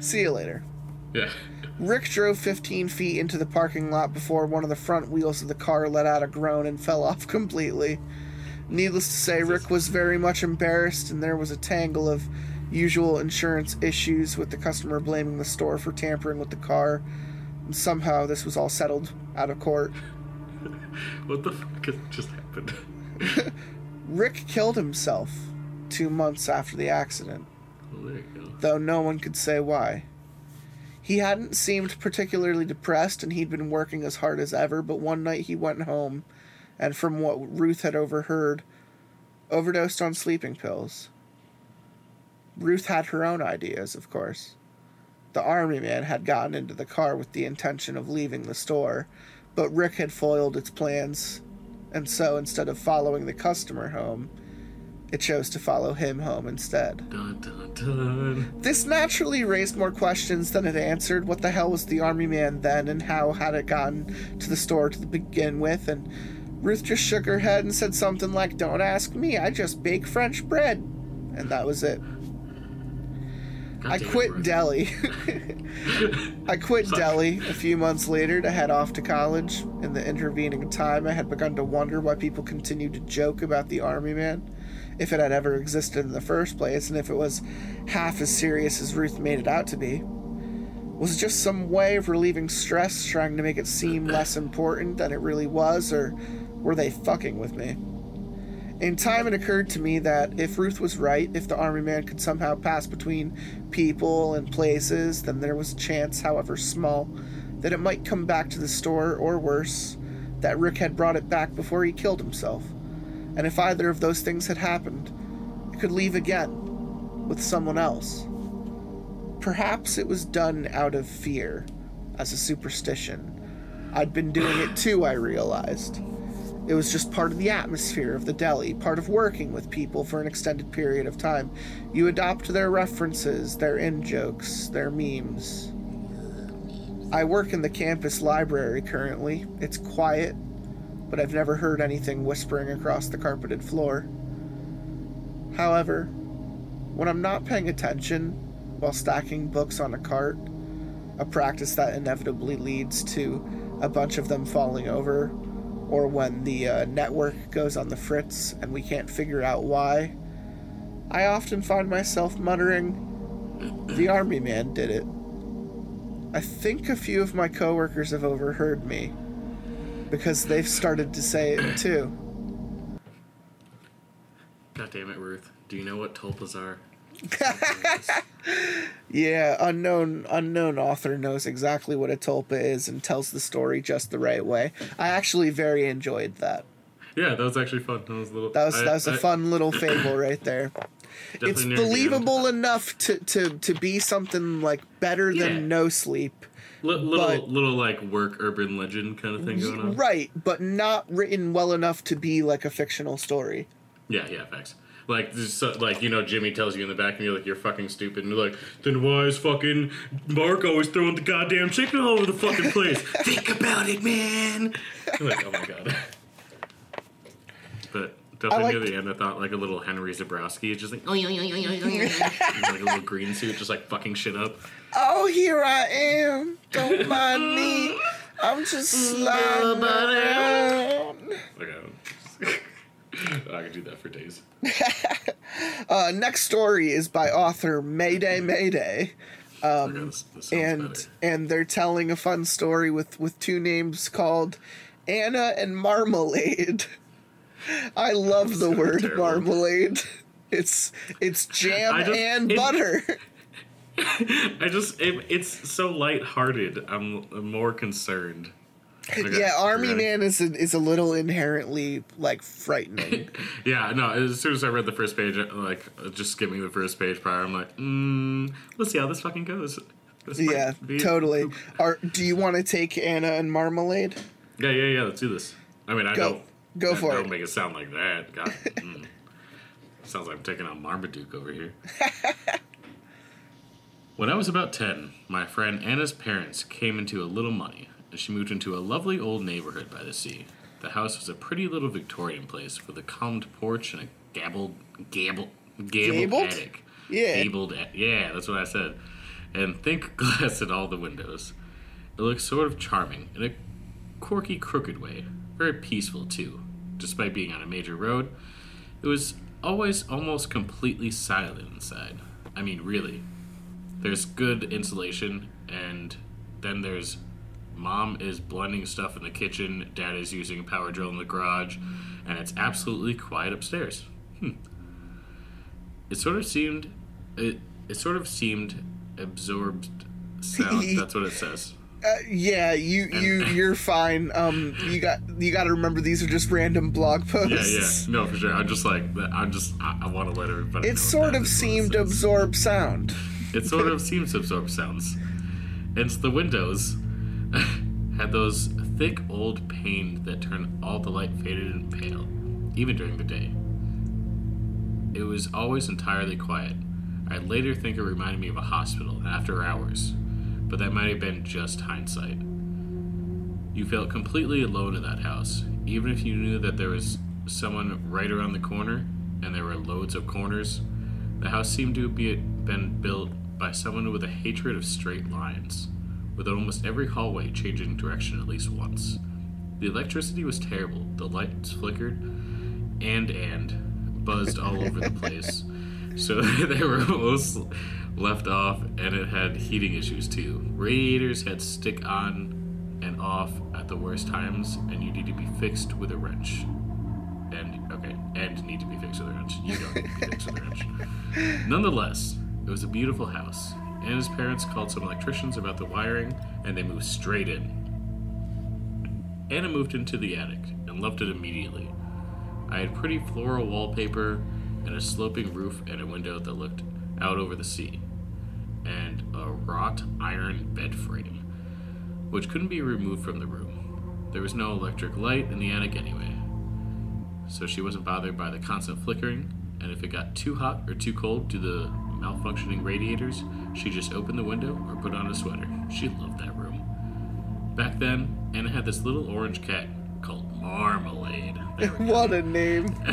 See you later. Yeah. Rick drove 15 feet into the parking lot before one of the front wheels of the car let out a groan and fell off completely. Needless to say, Rick was very much embarrassed, and there was a tangle of usual insurance issues with the customer blaming the store for tampering with the car. And somehow this was all settled out of court. What the fuck just happened? Rick killed himself two months after the accident, Well, there you go. though no one could say why. He hadn't seemed particularly depressed and he'd been working as hard as ever, but one night he went home and, from what Ruth had overheard, overdosed on sleeping pills. Ruth had her own ideas, of course. The army man had gotten into the car with the intention of leaving the store, but Rick had foiled its plans, and so instead of following the customer home, it chose to follow him home instead. Dun dun dun. This naturally raised more questions than it answered. What the hell was the army man then, and how had it gotten to the store to begin with? And Ruth just shook her head and said something like, Don't ask me, I just bake French bread. And that was it. I quit. deli. I quit deli a few months later to head off to college. In the intervening time, I had begun to wonder why people continued to joke about the army man, if it had ever existed in the first place, and if it was half as serious as Ruth made it out to be. Was it just some way of relieving stress, trying to make it seem less important than it really was, or were they fucking with me? In time, it occurred to me that if Ruth was right, if the army man could somehow pass between people and places, then there was a chance, however small, that it might come back to the store, or worse, that Rick had brought it back before he killed himself. And if either of those things had happened, it could leave again with someone else. Perhaps it was done out of fear, as a superstition. I'd been doing it too, I realized. It was just part of the atmosphere of the deli, part of working with people for an extended period of time. You adopt their references, their in jokes, their memes. I work in the campus library currently. It's quiet, but I've never heard anything whispering across the carpeted floor. However, when I'm not paying attention while stacking books on a cart, a practice that inevitably leads to a bunch of them falling over, or when the uh, network goes on the fritz and we can't figure out why, I often find myself muttering, The Army Man did it. I think a few of my coworkers have overheard me because they've started to say it too. God damn it, Ruth. Do you know what tulpas are? Yeah, unknown unknown author knows exactly what a tulpa is and tells the story just the right way. I actually very enjoyed that. Yeah, that was actually fun. That was a little. That was I- that was a I- fun little fable right there. It's believable enough to, to, to be something like better Yeah. than NoSleep. Li- little, but- little like work urban legend kind of thing going on. Right, but not written well enough to be like a fictional story. Yeah, yeah, facts. Like, so, like you know, Jimmy tells you in the back, and you're like, "You're fucking stupid." And you're like, "Then why is fucking Mark always throwing the goddamn chicken all over the fucking place?" Think about it, man. You're like, "Oh my god." But definitely I near the end, I thought like a little Henry Zebrowski, it's just like, oh yeah, yeah, yeah, yeah, yeah, like a little green suit, just like fucking shit up. Oh, here I am. Don't mind me. I'm just sliding around. Okay. I could do that for days. Uh, next story is by author Mayday Mayday. Okay, this, this sounds and better. and they're telling a fun story with with two names called Anna and Marmalade. I love the Sounds word terrible. marmalade. It's it's jam just- and it- butter. I just it, it's so lighthearted. I'm, I'm more concerned. Yeah, Army. Man is a, is a little inherently like frightening. Yeah, no. As soon as I read the first page, like just skimming the first page prior, I'm like, mm, let's see how this fucking goes. This yeah, totally. Are do you want to take Anna and Marmalade? Yeah, yeah, yeah. Let's do this. I mean, I Go. don't. Go that for don't it. make it sound like that. God. mm. Sounds like I'm taking on Marmaduke over here. when I was about 10, my friend Anna's parents came into a little money, and she moved into a lovely old neighborhood by the sea. The house was a pretty little Victorian place with a columned porch and a gabbled, gabbled, gabled, Gabled? attic. Yeah. Gabled, yeah, that's what I said. And thick glass in all the windows. It looked sort of charming in a quirky, crooked way. Very peaceful, too. Despite being on a major road, it was always almost completely silent inside. I mean, really. There's good insulation, and then there's mom is blending stuff in the kitchen, dad is using a power drill in the garage, and it's absolutely quiet upstairs. Hmm. It sort of seemed it it sort of seemed absorbed sound. That's what it says. Uh, yeah, you you you're fine. Um, you got you got to remember these are just random blog posts. yeah. Yeah, no, for sure. I'm just like I'm just I, I want to let everybody. It sort of is what it seemed says. absorb sound. It sort of seems to absorb sounds. And the windows had those thick old panes that turned all the light faded and pale, even during the day. It was always entirely quiet. I later think it reminded me of a hospital after hours, but that might have been just hindsight. You felt completely alone in that house, even if you knew that there was someone right around the corner and there were loads of corners. The house seemed to be been built by someone with a hatred of straight lines, with almost every hallway changing direction at least once. The electricity was terrible. The lights flickered and and buzzed all over the place. So they were almost left off, and it had heating issues too. Radiators had stick on and off at the worst times, and you need to be fixed with a wrench. And okay, and need to be fixed with a wrench. You don't need to be fixed with a wrench. Nonetheless, it was a beautiful house. and his parents called some electricians about the wiring, and they moved straight in. Anna moved into the attic and loved it immediately. I had pretty floral wallpaper and a sloping roof and a window that looked out over the sea, and a wrought iron bed frame, which couldn't be removed from the room. There was no electric light in the attic anyway, so she wasn't bothered by the constant flickering, and if it got too hot or too cold due to the malfunctioning radiators, she just opened the window or put on a sweater. She loved that room. Back then, Anna had this little orange cat called Marmalade. There we go. what a name.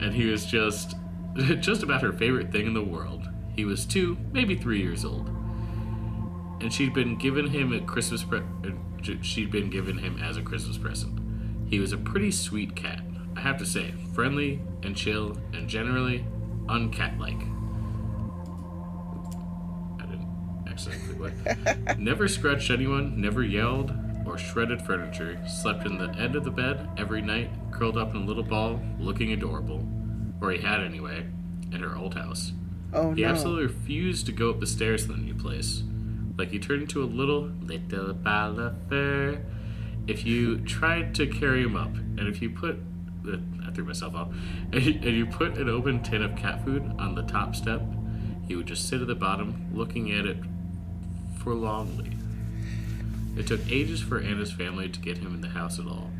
and he was just just about her favorite thing in the world. He was two, maybe three years old, and she'd been given him a Christmas pre- uh, she'd been given him as a Christmas present. He was a pretty sweet cat, I have to say, friendly and chill, and generally uncat-like. I didn't accidentally what? never scratched anyone, never yelled or shredded furniture, slept in the end of the bed every night, curled up in a little ball, looking adorable. Or he had anyway, in her old house. Oh He no. absolutely refused to go up the stairs to the new place. Like he turned into a little little ball of fur. If you tried to carry him up, and if you put uh, I threw myself off, and you, and you put an open tin of cat food on the top step, he would just sit at the bottom, looking at it forlornly. It took ages for Anna's family to get him in the house at all.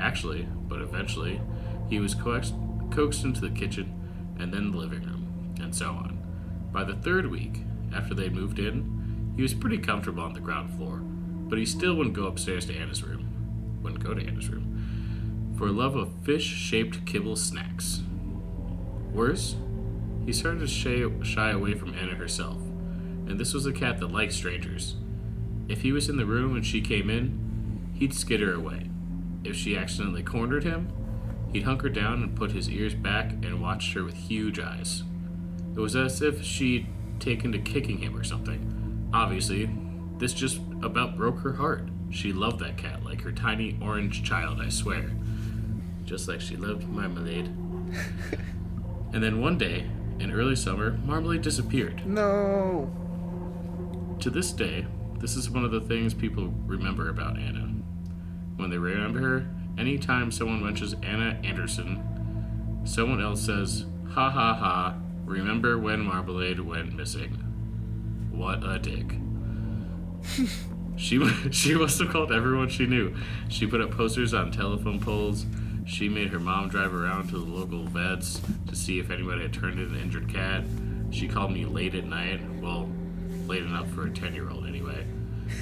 Actually, but eventually, he was coaxed, coaxed into the kitchen and then the living room, and so on. By the third week, after they moved in, he was pretty comfortable on the ground floor, but he still wouldn't go upstairs to Anna's room. Wouldn't go to Anna's room. For love of fish shaped kibble snacks. Worse, he started to shy, shy away from Anna herself, and this was a cat that liked strangers. If he was in the room and she came in, he'd skitter away. If she accidentally cornered him, he'd hunker down and put his ears back and watched her with huge eyes. It was as if she'd taken to kicking him or something. Obviously, this just about broke her heart. She loved that cat like her tiny orange child, I swear. Just like she loved Marmalade. and then one day, in early summer, Marmalade disappeared. No. To this day, this is one of the things people remember about Anna. When they remember her, anytime someone mentions Anna Anderson, someone else says, ha ha ha, remember when Marmalade went missing. What a dick. she, she must have called everyone she knew. She put up posters on telephone poles. She made her mom drive around to the local vets to see if anybody had turned in an injured cat. She called me late at night. Well, late enough for a 10 year old anyway.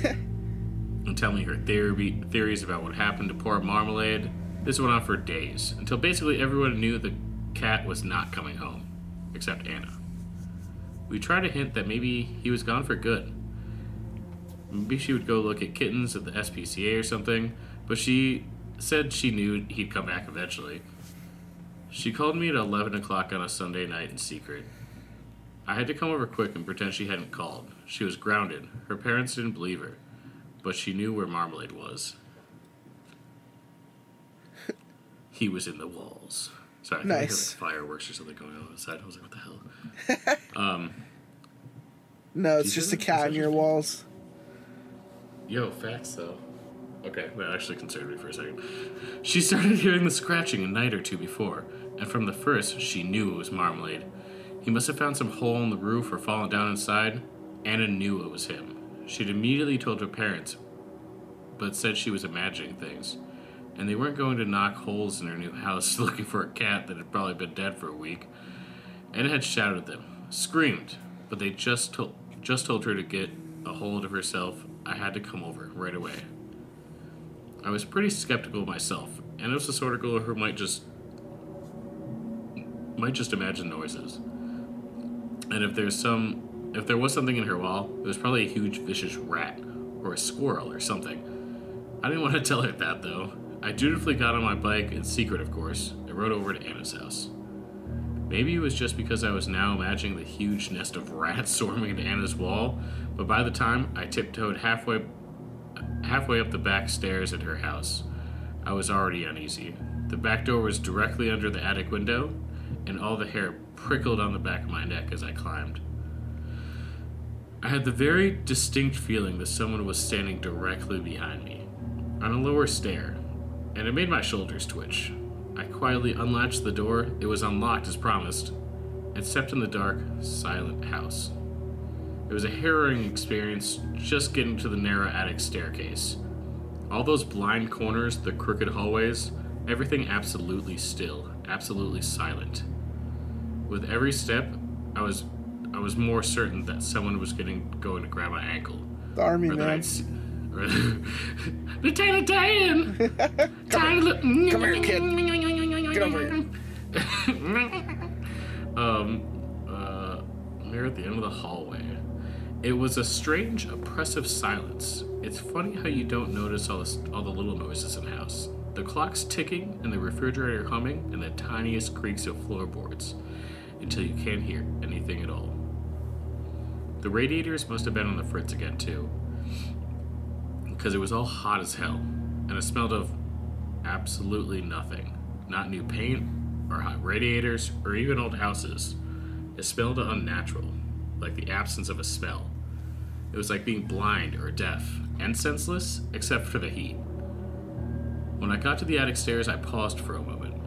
and tell me her theory, theories about what happened to poor Marmalade. This went on for days, until basically everyone knew the cat was not coming home, except Anna. We tried to hint that maybe he was gone for good. Maybe she would go look at kittens at the SPCA or something, but she said she knew he'd come back eventually. She called me at 11 o'clock on a Sunday night in secret. I had to come over quick and pretend she hadn't called. She was grounded. Her parents didn't believe her, but she knew where Marmalade was. he was in the walls. Sorry, I think Nice. like fireworks or something going on outside. I was like, what the hell? um, No, it's just a cat on your walls. Yo, facts though. Okay, that actually concerned me for a second. She started hearing the scratching a night or two before, and from the first, she knew it was Marmalade. He must have found some hole in the roof or fallen down inside. Anna knew it was him. She'd immediately told her parents, but said she was imagining things. And they weren't going to knock holes in her new house looking for a cat that had probably been dead for a week. Anna had shouted at them, screamed, but they just told just told her to get a hold of herself. I had to come over right away. I was pretty skeptical myself, and it was the sort of girl who might just might just imagine noises. And if there's some if there was something in her wall, it was probably a huge vicious rat or a squirrel or something. I didn't want to tell her that though. I dutifully got on my bike in secret, of course, and rode over to Anna's house. Maybe it was just because I was now imagining the huge nest of rats swarming into Anna's wall, but by the time I tiptoed halfway halfway up the back stairs at her house, I was already uneasy. The back door was directly under the attic window, and all the hair prickled on the back of my neck as I climbed. I had the very distinct feeling that someone was standing directly behind me, on a lower stair, and it made my shoulders twitch. I quietly unlatched the door, it was unlocked as promised, and stepped in the dark, silent house. It was a harrowing experience just getting to the narrow attic staircase. All those blind corners, the crooked hallways, everything absolutely still, absolutely silent. With every step, I was I was more certain that someone was getting going to grab my ankle. The army man. I'd see, or, Lieutenant Dan! Time Come here, kid. Get over here. um, uh, we were at the end of the hallway. It was a strange, oppressive silence. It's funny how you don't notice all, this, all the little noises in the house. The clock's ticking and the refrigerator humming and the tiniest creaks of floorboards until you can't hear anything at all. The radiators must have been on the fritz again, too, because it was all hot as hell and it smelled of absolutely nothing. Not new paint, or hot radiators, or even old houses. It smelled unnatural, like the absence of a smell. It was like being blind or deaf, and senseless, except for the heat. When I got to the attic stairs, I paused for a moment.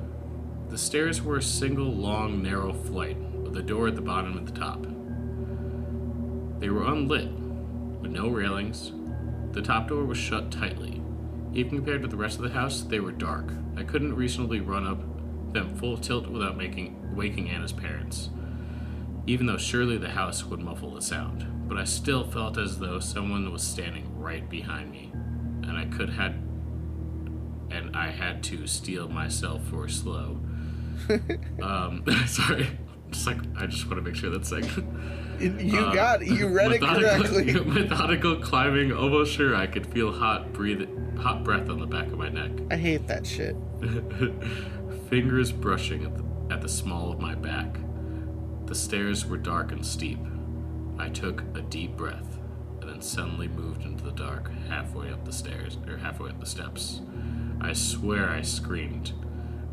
The stairs were a single long, narrow flight, with a door at the bottom and the top. They were unlit, with no railings. The top door was shut tightly. Even compared to the rest of the house, they were dark. I couldn't reasonably run up them full tilt without making waking Anna's parents. Even though surely the house would muffle the sound, but I still felt as though someone was standing right behind me, and I could had and I had to steel myself for slow. um, sorry, just like I just want to make sure that's like You uh, got it. You read it correctly. methodical climbing, almost sure I could feel hot breathe, hot breath on the back of my neck. I hate that shit. Fingers brushing at the, at the small of my back. The stairs were dark and steep. I took a deep breath and then suddenly moved into the dark halfway up the stairs, or halfway up the steps. I swear I screamed,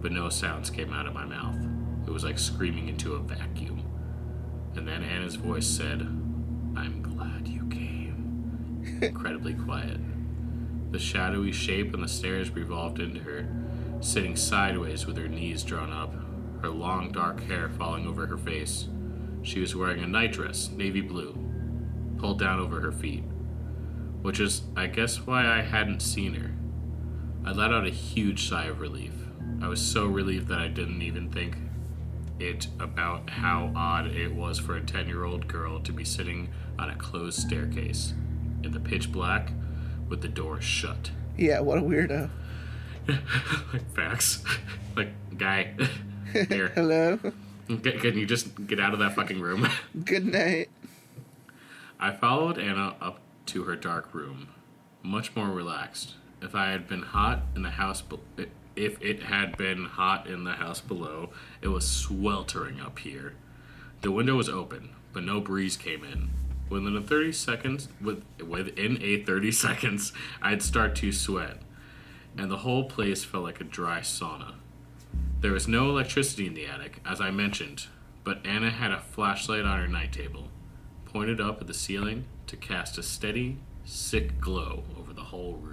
but no sounds came out of my mouth. It was like screaming into a vacuum. And then Anna's voice said, I'm glad you came. Incredibly quiet. The shadowy shape on the stairs revolved into her, sitting sideways with her knees drawn up, her long dark hair falling over her face. She was wearing a nightdress, navy blue, pulled down over her feet, which is, I guess, why I hadn't seen her. I let out a huge sigh of relief. I was so relieved that I didn't even think it about how odd it was for a 10 year old girl to be sitting on a closed staircase in the pitch black with the door shut. Yeah, what a weirdo. like facts. like guy, here, Hello. can, can you just get out of that fucking room? Good night. I followed Anna up to her dark room, much more relaxed. If I had been hot in the house, be- if it had been hot in the house below, it was sweltering up here. The window was open, but no breeze came in. Within a 30 seconds, with, within a 30 seconds, I'd start to sweat, and the whole place felt like a dry sauna. There was no electricity in the attic, as I mentioned, but Anna had a flashlight on her night table pointed up at the ceiling to cast a steady, sick glow over the whole room.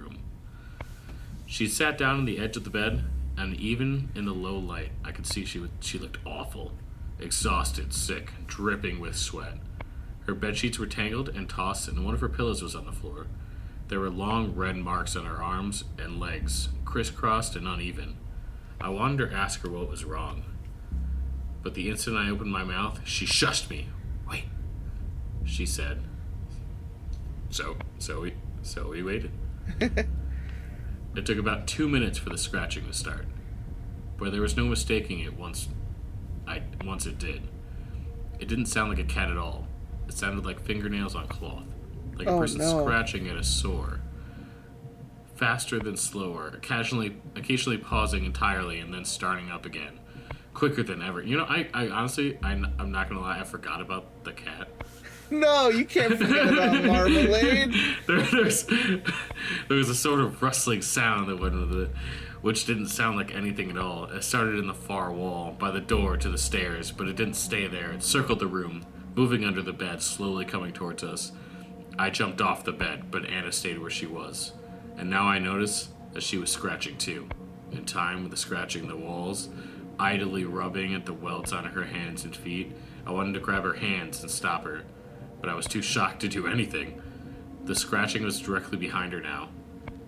She sat down on the edge of the bed, and even in the low light, I could see she, was, she looked awful. Exhausted, sick, dripping with sweat. Her bed sheets were tangled and tossed, and one of her pillows was on the floor. There were long red marks on her arms and legs, crisscrossed and uneven. I wanted to ask her what was wrong. But the instant I opened my mouth, she shushed me. Wait, she said. So, so we, so we waited. it took about two minutes for the scratching to start, but there was no mistaking it once. I once it did. It didn't sound like a cat at all. It sounded like fingernails on cloth, like a Oh, person no. scratching at a sore. Faster than slower, occasionally, occasionally pausing entirely and then starting up again, quicker than ever. You know, I, I honestly, I, I'm not gonna lie, I forgot about the cat. No, you can't forget about Marmalade. there, there's, there was a sort of rustling sound that went with it, which didn't sound like anything at all. It started in the far wall, by the door to the stairs, but it didn't stay there. It circled the room, moving under the bed, slowly coming towards us. I jumped off the bed, but Anna stayed where she was. And now I notice that she was scratching too. In time with the scratching the walls, idly rubbing at the welts on her hands and feet, I wanted to grab her hands and stop her, but I was too shocked to do anything. The scratching was directly behind her now.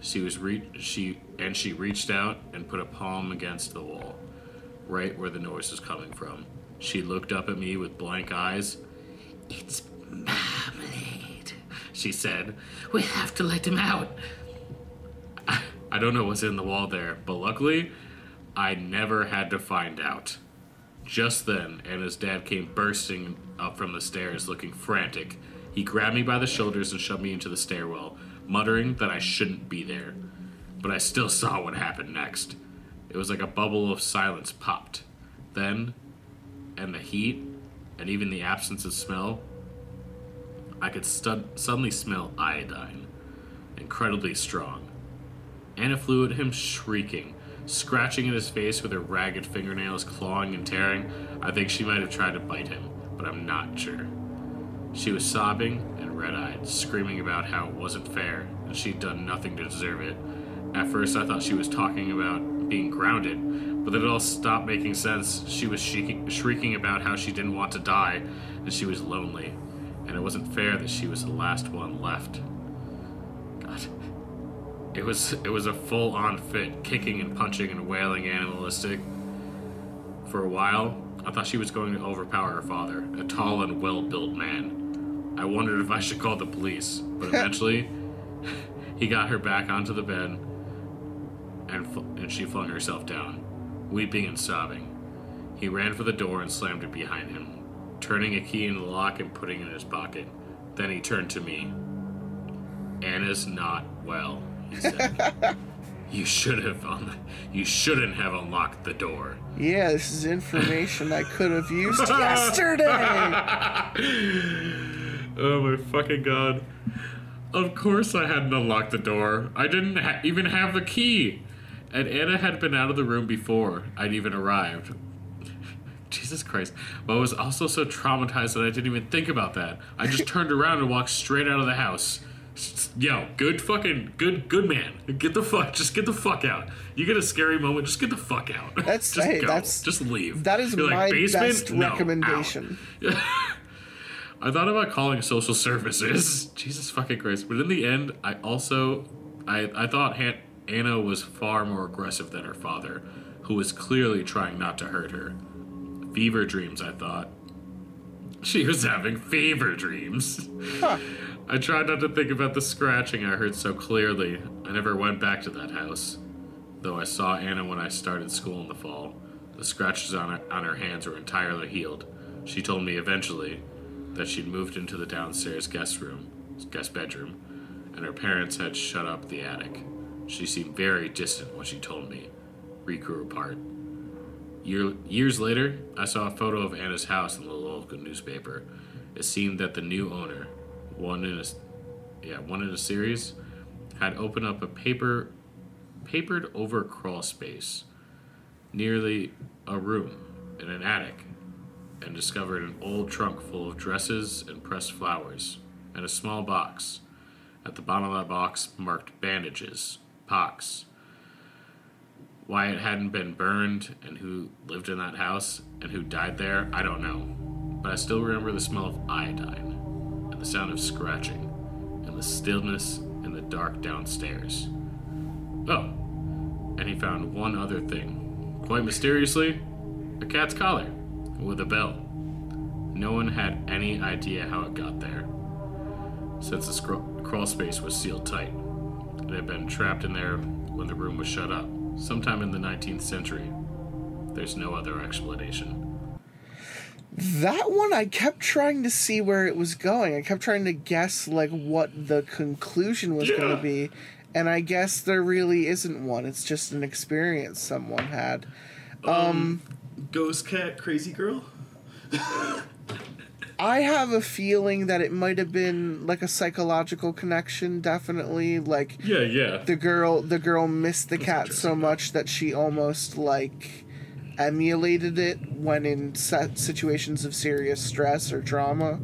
She was re- she and she reached out and put a palm against the wall, right where the noise was coming from. She looked up at me with blank eyes. It's marmalade, she said. We have to let him out. I, I don't know what's in the wall there, but luckily, I never had to find out. Just then, Anna's dad came bursting up from the stairs looking frantic. He grabbed me by the shoulders and shoved me into the stairwell, muttering that I shouldn't be there. But I still saw what happened next. It was like a bubble of silence popped. Then, and the heat, and even the absence of smell, I could suddenly smell iodine, incredibly strong. Anna flew at him, shrieking, scratching at his face with her ragged fingernails, clawing and tearing. I think she might have tried to bite him, but I'm not sure. She was sobbing and red eyed, screaming about how it wasn't fair and she'd done nothing to deserve it. At first, I thought she was talking about being grounded, but then it all stopped making sense. She was shrieking, shrieking about how she didn't want to die and she was lonely, and it wasn't fair that she was the last one left. God. It was it was a full on fit, kicking and punching and wailing animalistic. For a while, I thought she was going to overpower her father, a tall and well built man. I wondered if I should call the police, but eventually he got her back onto the bed and, fl- and she flung herself down, weeping and sobbing. He ran for the door and slammed it behind him, turning a key in the lock and putting it in his pocket. Then he turned to me. Anna's not well, he said. you should have un- you shouldn't have unlocked the door. Yeah, this is information I could have used yesterday. Oh my fucking god. Of course I hadn't unlocked the door. I didn't ha- even have the key. And Anna had been out of the room before I'd even arrived. Jesus Christ. But I was also so traumatized that I didn't even think about that. I just turned around and walked straight out of the house. Yo, good fucking good good man. Get the fuck just get the fuck out. You get a scary moment, just get the fuck out. That's- just hey, go. that's- just leave. That is You're my like, best No, out." recommendation. I thought about calling social services. Jesus fucking Christ. But in the end, I also I I thought Han- Anna was far more aggressive than her father, who was clearly trying not to hurt her. Fever dreams, I thought. She was having fever dreams. Huh. I tried not to think about the scratching I heard so clearly. I never went back to that house. Though I saw Anna when I started school in the fall. The scratches on her, on her hands were entirely healed. She told me eventually that she'd moved into the downstairs guest room, guest bedroom, and her parents had shut up the attic. She seemed very distant when she told me. We grew apart. Year, years later, I saw a photo of Anna's house in the local newspaper. It seemed that the new owner, one in a, yeah, one in a series, had opened up a paper, papered over crawl space, nearly a room in an attic, and discovered an old trunk full of dresses and pressed flowers, and a small box. At the bottom of that box marked bandages, pox. Why it hadn't been burned and who lived in that house and who died there, I don't know. But I still remember the smell of iodine the sound of scratching and the stillness and the dark downstairs. Oh, and he found one other thing. Quite mysteriously, a cat's collar with a bell. No one had any idea how it got there, since the scro- crawl space was sealed tight. It had been trapped in there when the room was shut up, sometime in the 19th century. There's no other explanation. That one I kept trying to see where it was going. I kept trying to guess like what the conclusion was going to be, and I guess there really isn't one. It's just an experience someone had. um Ghost cat, crazy girl? I have a feeling that it might have been like a psychological connection. Definitely, like Yeah, yeah. the girl the girl missed the cat so much that she almost like emulated it when in situations of serious stress or trauma.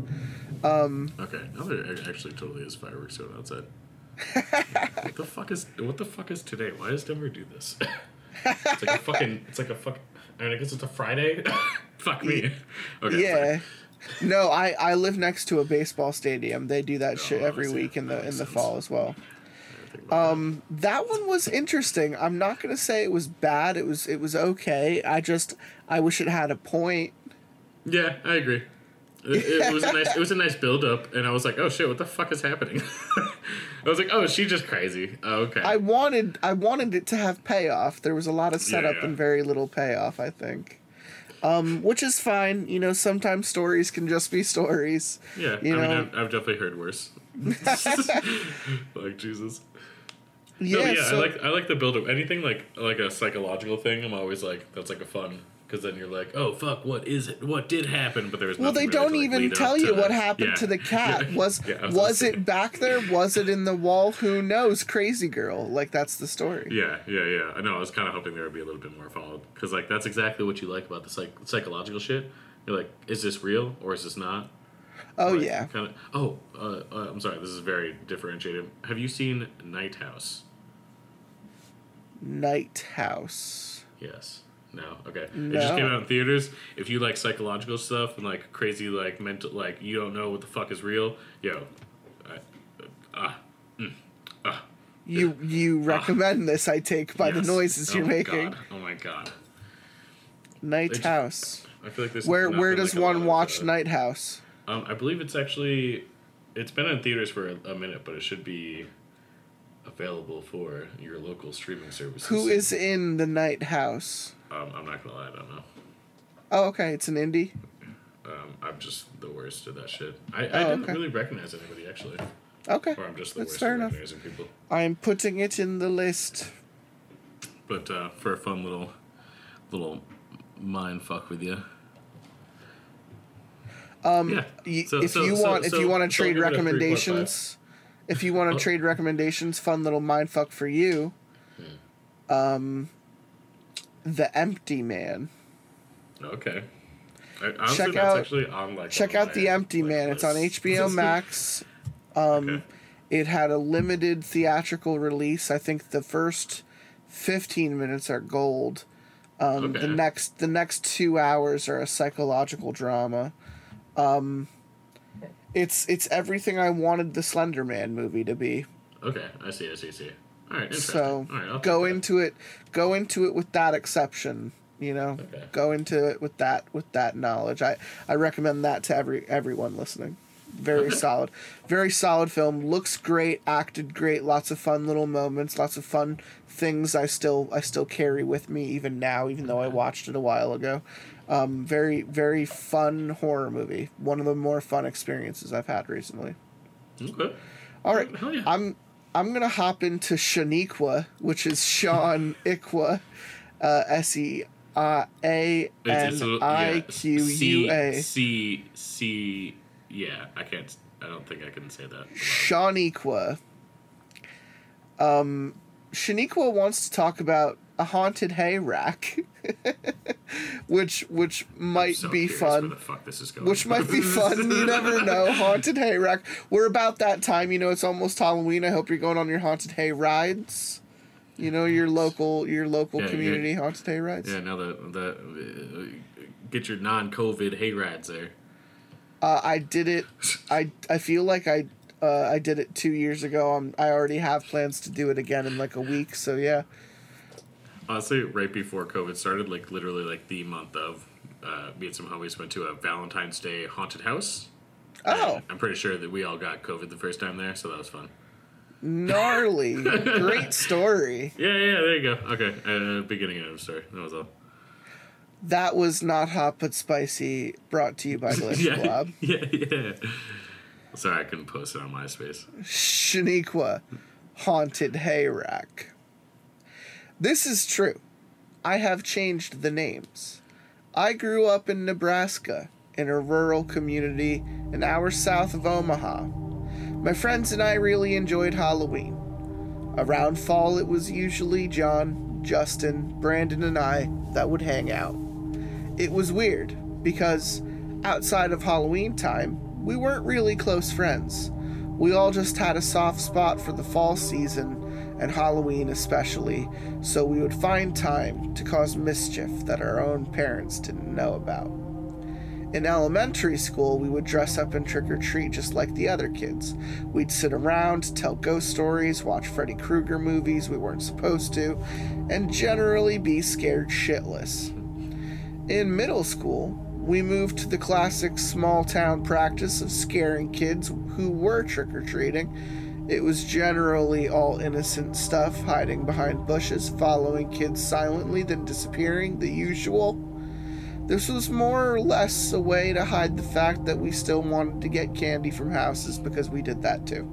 Um, okay, now there actually totally is fireworks going outside. what the fuck is what the fuck is today? Why does Denver do this? it's like a fucking. It's like a fuck. I mean, I guess it's a Friday. fuck me. Okay. Yeah. No, I, I live next to a baseball stadium. They do that oh, shit Oh, every week in the in the sense. fall as well. Um, that one was interesting. I'm not gonna say it was bad. It was it was okay. I just I wish it had a point. Yeah, I agree. It, it was a nice. It was a nice build up, and I was like, "Oh shit, what the fuck is happening?" I was like, "Oh, she's just crazy." Oh, okay. I wanted I wanted it to have payoff. There was a lot of setup yeah. and very little payoff. I think. Um, which is fine. You know, sometimes stories can just be stories. yeah, you I mean, I've, I've definitely heard worse. like Jesus. Yeah. no, yeah, so, I like I like the build up. Anything like like a psychological thing, I'm always like, that's like a fun. Because then you're like, oh fuck, what is it? What did happen? But there was Well, they really don't to, like, even tell you what that. happened Yeah. to the cat. Was Yeah, was was it back there? Was it in the wall? Who knows? Crazy girl. Like that's the story. Yeah, yeah, yeah. I know. I was kind of hoping there would be a little bit more followed because, like, that's exactly what you like about the psych- psychological shit. You're like, is this real or is this not? Oh Like, yeah. Kind of. Oh, uh, uh, I'm sorry. This is very differentiated. Have you seen Night House? Night House. Yes. No. Okay. It just came out in theaters. If you like psychological stuff and like crazy, like mental, like you don't know what the fuck is real, yo, I, uh, ah, mm, ah, You you ah. recommend this? I take by the noises Oh you're making. God. Oh my god. Night They- House. I feel like this. Where where does one watch Night? Night House? Um, I believe it's actually it's been in theaters for a, a minute, but it should be available for your local streaming services. Who is in the Night House? Um, I'm not gonna lie, I don't know. Oh, okay, it's an indie. Um, I'm just the worst at that shit. I, I Oh, didn't okay. really recognize anybody actually, Okay, or I'm just the that's worst fair at enough. recognizing people. I'm putting it in the list. But uh, for a fun little little mind fuck with you. Um, yeah. Y- So- if so- you so- want, if you want to trade give it a 3.5. recommendations, if you want to Oh. trade recommendations, fun little mind fuck for you. Hmm. Um, the Empty Man. Okay. I, honestly, Check that's out- actually on like Check one out The Empty like, Man. It's on. HBO Max. Um, Okay. It had a limited theatrical release. I think the first fifteen minutes are gold. Um, Okay. The next the next two hours are a psychological drama. Um, it's it's everything I wanted the Slender Man movie to be. Okay, I see, I see, I see. All right, interesting. So All right, go into it go into it with that exception. You know, Okay. go into it with that with that knowledge. I I recommend that to every everyone listening. Very solid. Very solid film. Looks great, acted great, lots of fun little moments, lots of fun things I still I still carry with me even now, even though I watched it a while ago. Um, very very fun horror movie. One of the more fun experiences I've had recently. Okay. All right, Hell yeah. I'm I'm gonna hop into Shaniqua, which is Sean Iqua, uh, S E I A It's- it's a N little- I yeah, Q U A. C C C. Yeah, I can't. I don't think I can say that. Shaniqua. Um, Shaniqua wants to talk about a haunted hay rack, which which might So be fun. the fuck this is going? Which might be fun. You never know. Haunted hay rack. We're about that time. You know, it's almost Halloween. I hope you're going on your haunted hay rides. You know, your local your local Yeah, community haunted hay rides. Yeah, now that that uh, get your non-COVID hay rides there. Uh, I did it. I I feel like I uh, I did it two years ago. I'm, I already have plans to do it again in like a week. So yeah. Honestly, right before COVID started, like literally like the month of, uh, me and some homies went to a Valentine's Day haunted house. Oh, And I'm pretty sure that we all got COVID the first time there, so that was fun. gnarly! Great story. Yeah, yeah, there you go. Okay, uh, beginning of the story. That was all. That was not hot but spicy. Brought to you by Glitch Yeah, Blob. yeah, yeah. Sorry, I couldn't post it on MySpace. Shaniqua, haunted hay rack. This is true. I have changed the names. I grew up in Nebraska, in a rural community an hour south of Omaha. My friends and I really enjoyed Halloween. Around fall, it was usually John, Justin, Brandon, and I that would hang out. It was weird because outside of Halloween time, we weren't really close friends. We all just had a soft spot for the fall season and Halloween especially, so we would find time to cause mischief that our own parents didn't know about. In elementary school, we would dress up and trick or treat just like the other kids. We'd sit around, tell ghost stories, watch Freddy Krueger movies we weren't supposed to, and generally be scared shitless. In middle school, we moved to the classic small town practice of scaring kids who were trick or treating. It was generally all innocent stuff, hiding behind bushes, following kids silently, then disappearing, the usual. This was more or less a way to hide the fact that we still wanted to get candy from houses because we did that too.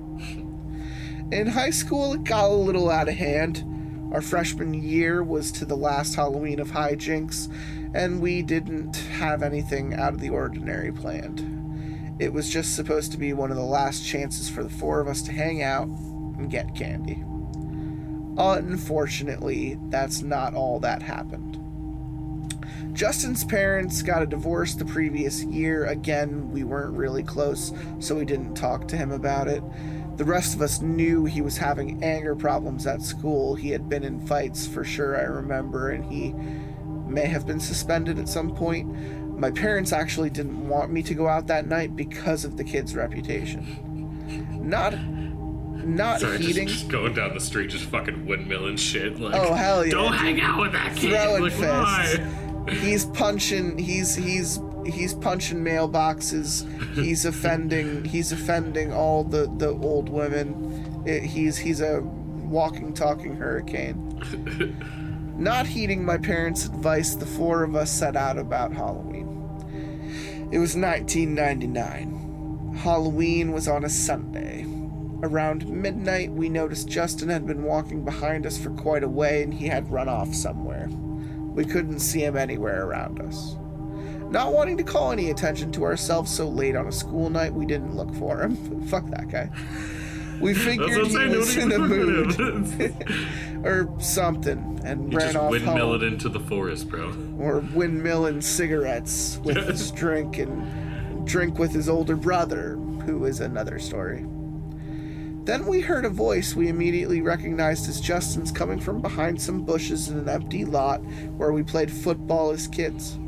In high school, it got a little out of hand. Our freshman year was to the last Halloween of hijinks, and we didn't have anything out of the ordinary planned. It was just supposed to be one of the last chances for the four of us to hang out and get candy. Unfortunately, that's not all that happened. Justin's parents got a divorce the previous year. Again, we weren't really close, so we didn't talk to him about it. The rest of us knew he was having anger problems at school. He had been in fights for sure, I remember, and he may have been suspended at some point. My parents actually didn't want me to go out that night because of the kid's reputation. Not not Sorry, just, just going down the street, just fucking windmilling shit. Like, Oh, hell yeah, Don't hang out with that kid. throwing like, fists. why? He's punching. He's he's he's punching mailboxes. He's offending. He's offending all the the old women. It, he's he's a walking, talking hurricane. Not heeding my parents' advice, the four of us set out about Halloween. It was 1999. Halloween was on a Sunday. Around midnight, we noticed Justin had been walking behind us for quite a way and he had run off somewhere. We couldn't see him anywhere around us. Not wanting to call any attention to ourselves so late on a school night, we didn't look for him. Fuck that guy. We figured he saying. was in a mood look at him. or something and You ran just off windmill home. it into the forest, bro. Or windmilling cigarettes with his drink and drink with his older brother, who is another story. Then we heard a voice we immediately recognized as Justin's coming from behind some bushes in an empty lot where we played football as kids.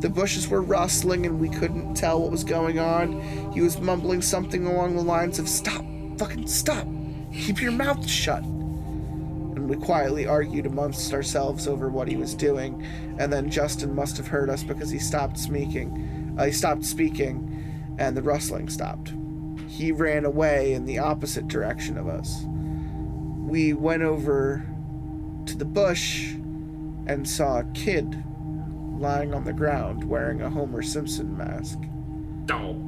The bushes were rustling and we couldn't tell what was going on. He was mumbling something along the lines of, Stop! Fucking stop! Keep your mouth shut! And we quietly argued amongst ourselves over what he was doing, and then Justin must have heard us because he stopped speaking. Uh, he stopped speaking, and the rustling stopped. he ran away in the opposite direction of us. We went over to the bush and saw a kid lying on the ground wearing a Homer Simpson mask. Oh.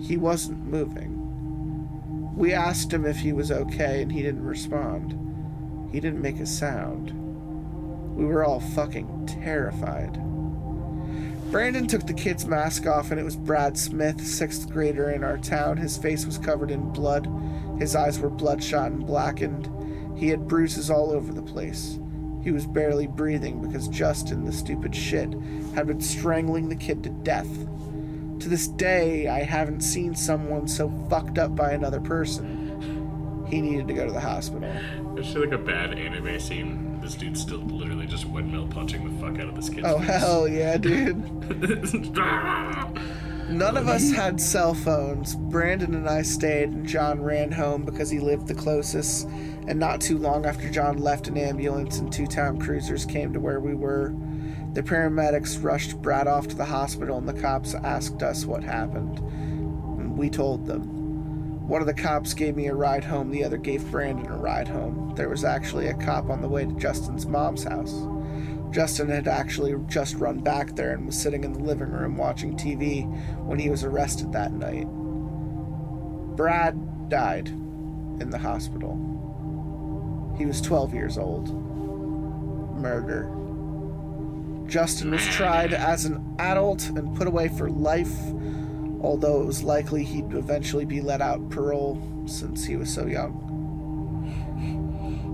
He wasn't moving. We asked him if he was okay and he didn't respond. He didn't make a sound. We were all fucking terrified. Brandon took the kid's mask off, and it was Brad Smith, sixth grader in our town. His face was covered in blood. His eyes were bloodshot and blackened. He had bruises all over the place. He was barely breathing because Justin, the stupid shit, had been strangling the kid to death. To this day, I haven't seen someone so fucked up by another person. He needed to go to the hospital. It's like a bad anime scene. This dude's still literally just windmill punching the fuck out of this kid's Oh, face. hell yeah, dude. None of us had cell phones. Brandon and I stayed, and John ran home because he lived the closest. And not too long after John left, an ambulance and two town cruisers came to where we were. The paramedics rushed Brad off to the hospital, and the cops asked us what happened. We told them. One of the cops gave me a ride home, the other gave Brandon a ride home. There was actually a cop on the way to Justin's mom's house. Justin had actually just run back there and was sitting in the living room watching TV when he was arrested that night. Brad died in the hospital. He was 12 years old. Murder. Justin was tried as an adult and put away for life, although it was likely he'd eventually be let out parole since he was so young.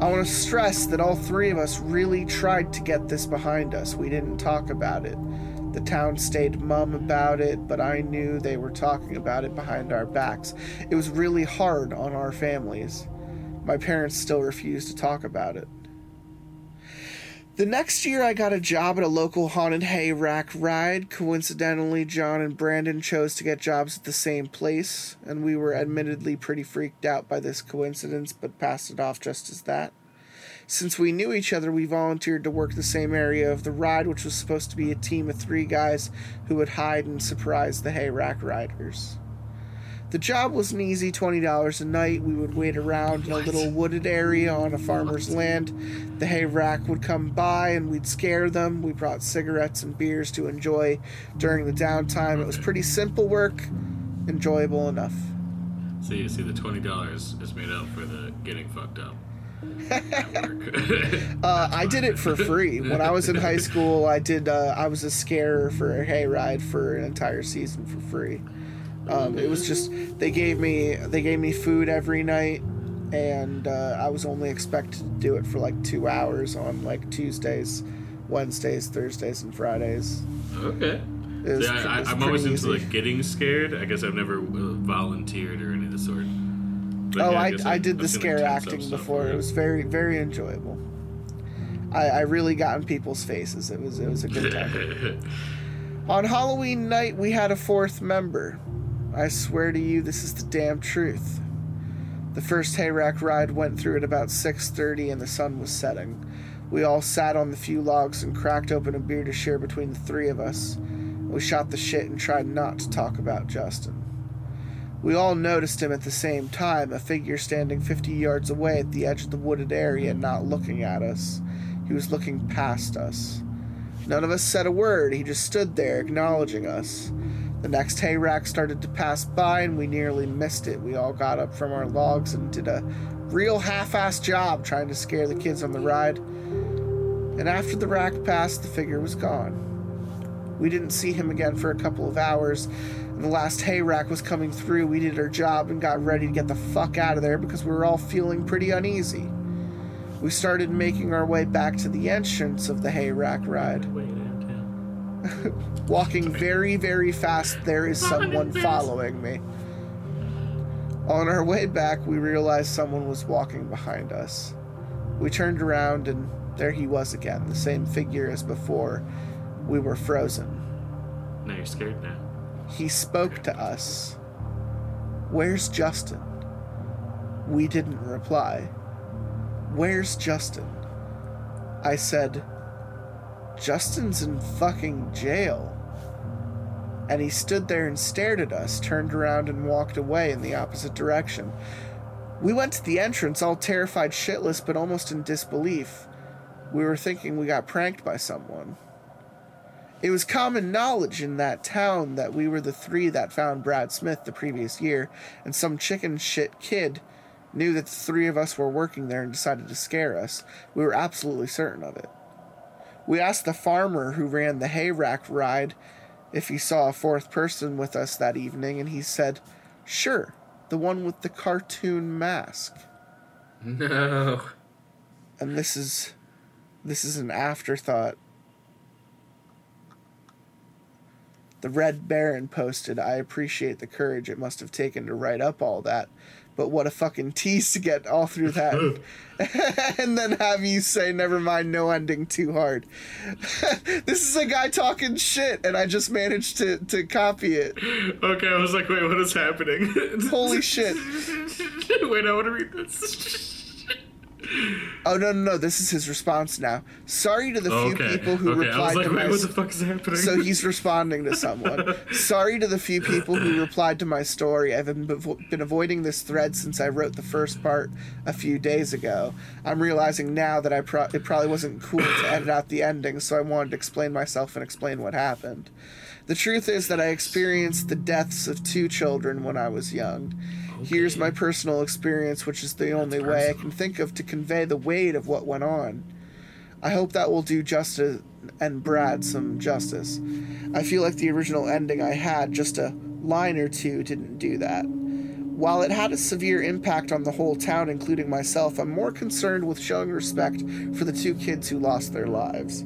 I want to stress that all three of us really tried to get this behind us. We didn't talk about it. The town stayed mum about it, but I knew they were talking about it behind our backs. It was really hard on our families. My parents still refused to talk about it. The next year, I got a job at a local haunted hay rack ride. Coincidentally, John and Brandon chose to get jobs at the same place, and we were admittedly pretty freaked out by this coincidence, but passed it off just as that. Since we knew each other, we volunteered to work the same area of the ride, which was supposed to be a team of three guys who would hide and surprise the hay rack riders. The job was an easy $20 a night. We would wait around in a little wooded area on a farmer's land. The hay rack would come by and we'd scare them. We brought cigarettes and beers to enjoy during the downtime. It was pretty simple work, enjoyable enough. See, you see, the twenty dollars is made up for the getting fucked up. Uh, I did it for free. When I was in high school, I did. Uh, I was a scarer for a hayride for an entire season for free. Um, it was just they gave me they gave me food every night, and uh, I was only expected to do it for like two hours on like Tuesdays, Wednesdays, Thursdays, and Fridays. okay. Was See, I, I, I'm always into easy. like getting scared. I guess I've never uh, volunteered or any of the sort. But Oh, yeah, I, guess I did the I've like, scare acting before. for It was very very enjoyable. I, I really got in people's faces. It was it was a good time. On Halloween night, we had a fourth member. I swear to you, this is the damn truth. The first hayrack ride went through at about 6:30 and the sun was setting. We all sat on the few logs and cracked open a beer to share between the three of us. We shot the shit and tried not to talk about Justin. We all noticed him at the same time, a figure standing 50 yards away at the edge of the wooded area, not looking at us. He was looking past us. None of us said a word, he just stood there, acknowledging us. The next hay rack started to pass by, and we nearly missed it. We all got up from our logs and did a real half assed job trying to scare the kids on the ride. And after the rack passed, the figure was gone. We didn't see him again for a couple of hours. And the last hay rack was coming through. We did our job and got ready to get the fuck out of there because we were all feeling pretty uneasy. We started making our way back to the entrance of the hay rack ride. Walking very, very fast, there is someone following me. On our way back, we realized someone was walking behind us. We turned around and there he was again, the same figure as before. We were frozen. Now you're scared now. He spoke to us. Where's Justin? We didn't reply. Where's Justin? I said, Justin's in fucking jail. and he stood there and stared at us, turned around and walked away in the opposite direction. We went to the entrance, all terrified shitless, but almost in disbelief. We were thinking we got pranked by someone. It was common knowledge in that town that we were the three that found Brad Smith the previous year, and some chicken shit kid knew that the three of us were working there and decided to scare us. We were absolutely certain of it. We asked the farmer who ran the hay rack ride if he saw a fourth person with us that evening, and he said, Sure, the one with the cartoon mask. No. And this is this is an afterthought. The Red Baron posted, I appreciate the courage it must have taken to write up all that, but what a fucking tease to get all through that. and then have you say, never mind, no ending too hard. this is a guy talking shit, and I just managed to, to copy it. Okay, I was like, wait, what is happening? Holy shit. wait, I want to read this. Oh, no, no, no, this is his response now. Sorry to the few okay. people who okay. Replied like, to my. what the fuck is happening? So he's responding to someone. Sorry to the few people who replied to my story. I've been, been avoiding this thread since I wrote the first part a few days ago. I'm realizing now that I pro- it probably wasn't cool to edit out the ending, so I wanted to explain myself and explain what happened. The truth is that I experienced the deaths of two children when I was young. Here's my personal experience, which is the only way I can think of to convey the weight of what went on. I hope that will do justice and Brad some justice. I feel like the original ending I had, just a line or two, didn't do that. While it had a severe impact on the whole town, including myself, I'm more concerned with showing respect for the two kids who lost their lives.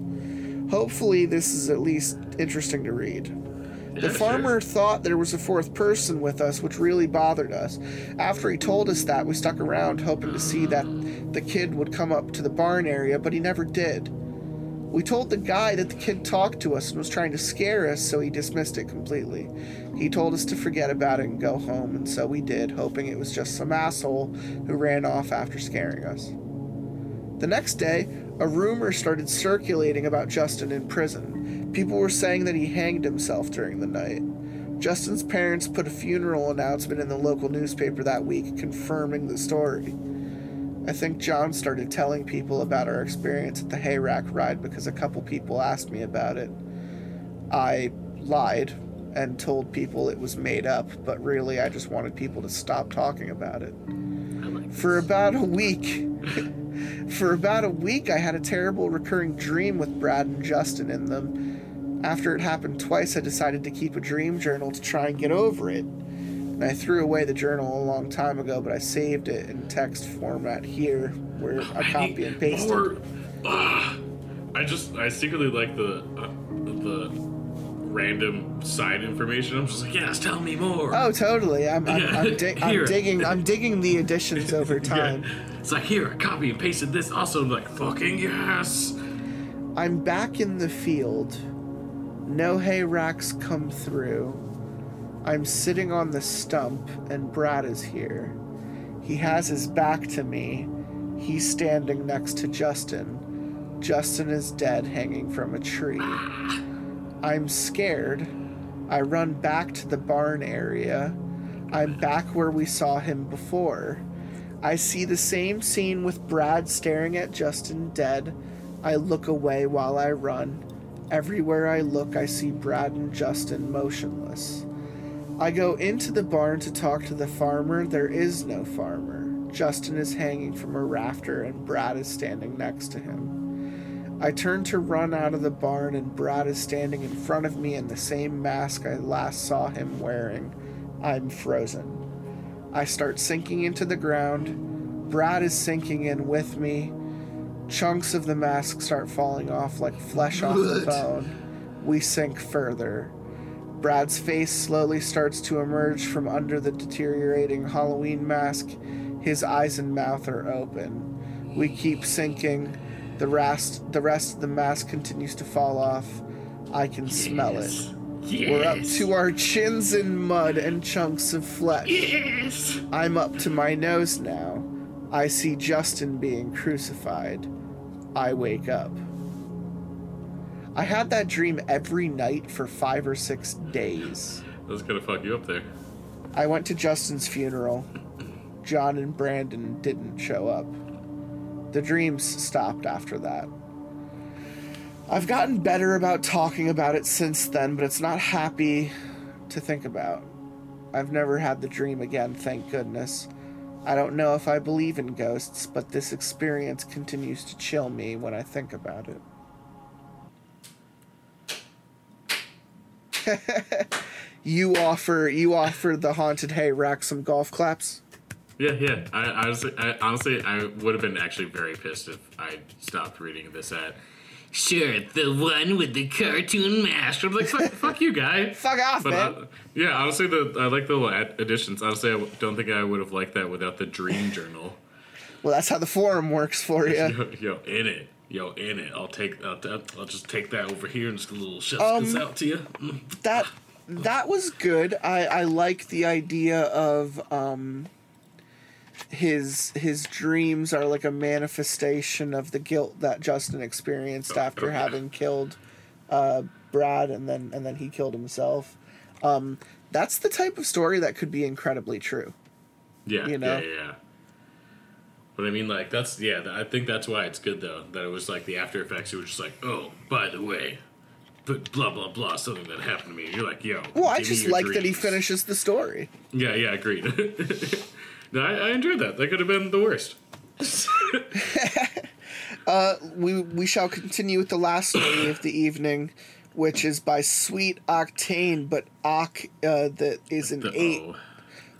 Hopefully, this is at least interesting to read. The farmer thought there was a fourth person with us, which really bothered us. After he told us that, we stuck around hoping to see that the kid would come up to the barn area, but he never did. We told the guy that the kid talked to us and was trying to scare us, so he dismissed it completely. He told us to forget about it and go home, and so we did, hoping it was just some asshole who ran off after scaring us. The next day, a rumor started circulating about Justin in prison. People were saying that he hanged himself during the night. Justin's parents put a funeral announcement in the local newspaper that week confirming the story. I think John started telling people about our experience at the hayrack ride because a couple people asked me about it. I lied and told people it was made up, but really I just wanted people to stop talking about it. For about a week, for about a week, I had a terrible recurring dream with Brad and Justin in them. After it happened twice, I decided to keep a dream journal to try and get over it. And I threw away the journal a long time ago, but I saved it in text format here, where I copy and paste it. More, ah, I just I secretly like the uh, the random side information. I'm just like, yes, tell me more. Oh, totally. I'm I'm, Yeah, I'm, dig- I'm digging I'm digging the additions over Yeah. time. It's like here, I copy and pasted this. Also, I'm like, fucking yes. I'm back in the field. No hay racks come through. I'm sitting on the stump, and Brad is here. He has his back to me. He's standing next to Justin. Justin is dead, hanging from a tree. I'm scared. I run back to the barn area. I'm back where we saw him before. I see the same scene with Brad staring at Justin dead. I look away while I run. Everywhere I look, I see Brad and Justin motionless. I go into the barn to talk to the farmer. There is no farmer. Justin is hanging from a rafter and Brad is standing next to him. I turn to run out of the barn and Brad is standing in front of me in the same mask I last saw him wearing. I'm frozen. I start sinking into the ground. Brad is sinking in with me. Chunks of the mask start falling off like flesh off the bone. We sink further. Brad's face slowly starts to emerge from under the deteriorating Halloween mask. His eyes and mouth are open. We keep sinking. The rest, the rest of the mask continues to fall off. I can smell it. Yes. We're up to our chins in mud and chunks of flesh. Yes. I'm up to my nose now. I see Justin being crucified. I wake up. I had that dream every night for five or six days. That's gonna fuck you up there. I went to Justin's funeral. John and Brandon didn't show up. The dreams stopped after that. I've gotten better about talking about it since then, but it's not happy to think about. I've never had the dream again, thank goodness. I don't know if I believe in ghosts, but this experience continues to chill me when I think about it. you offer you offer the haunted hay rack some golf claps. Yeah, yeah. I honestly, I, honestly, I would have been actually very pissed if I stopped reading this at. Sure, the one with the cartoon mask. I'm like, fuck, fuck you, guy. Fuck off, But man. uh, yeah, honestly, the I like the little ad- additions. Honestly, I don't think I would have liked that without the dream journal. well, that's how the forum works for you. Yo, yo, in it, yo, in it. I'll take, I'll, I'll just take that over here and just a little chef's Um, out to you. That that was good. I I like the idea of um his his dreams are like a manifestation of the guilt that Justin experienced after okay. having killed uh Brad and then and then he killed himself. Um that's the type of story that could be incredibly true. Yeah, you know? yeah, yeah. But I mean, like, that's yeah. I think that's why it's good though. That it was like the after effects. It was just like, oh, by the way, but blah blah blah, something that happened to me. You're like, yo. Well, I just like that he finishes the story. Yeah, yeah, agreed. no, I, I enjoyed that. That could have been the worst. we we shall continue with the last story of the evening, which is by Sweet Octane, but Oc uh, that is an The eight, O.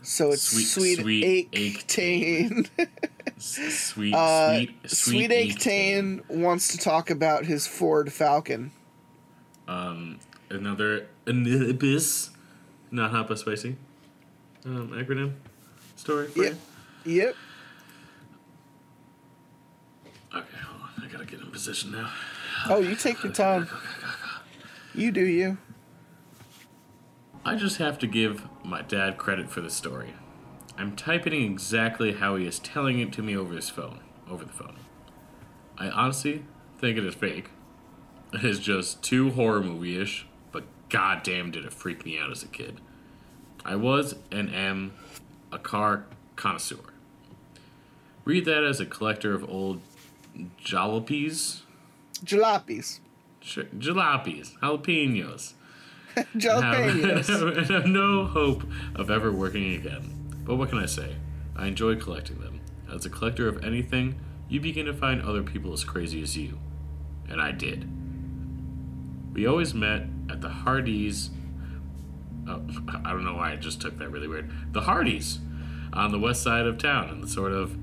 so it's Sweet- Sweet, Sweet Octane. Sweet, Uh, sweet, Sweet sweet, Octane wants to talk about his Ford Falcon. Um, another Anubis, not but spicy. Um, acronym story. For Yep. you? Yep. Okay, hold on. I gotta get in position now. Oh, you take your time. You do you. I just have to give my dad credit for the story. I'm typing exactly how he is telling it to me over his phone. Over the phone. I honestly think it is fake. It is just too horror movie ish, but goddamn did it freak me out as a kid. I was and am a car connoisseur. Read that as a collector of old jalopies. Jalopies. Sure, jalopies, jalapenos. Jalapenos. have, and have no hope of ever working again. But what can I say? I enjoy collecting them. As a collector of anything, you begin to find other people as crazy as you. And I did. We always met at the Hardee's. Oh, I don't know why I just took that really weird. The Hardee's on the west side of town, and the sort of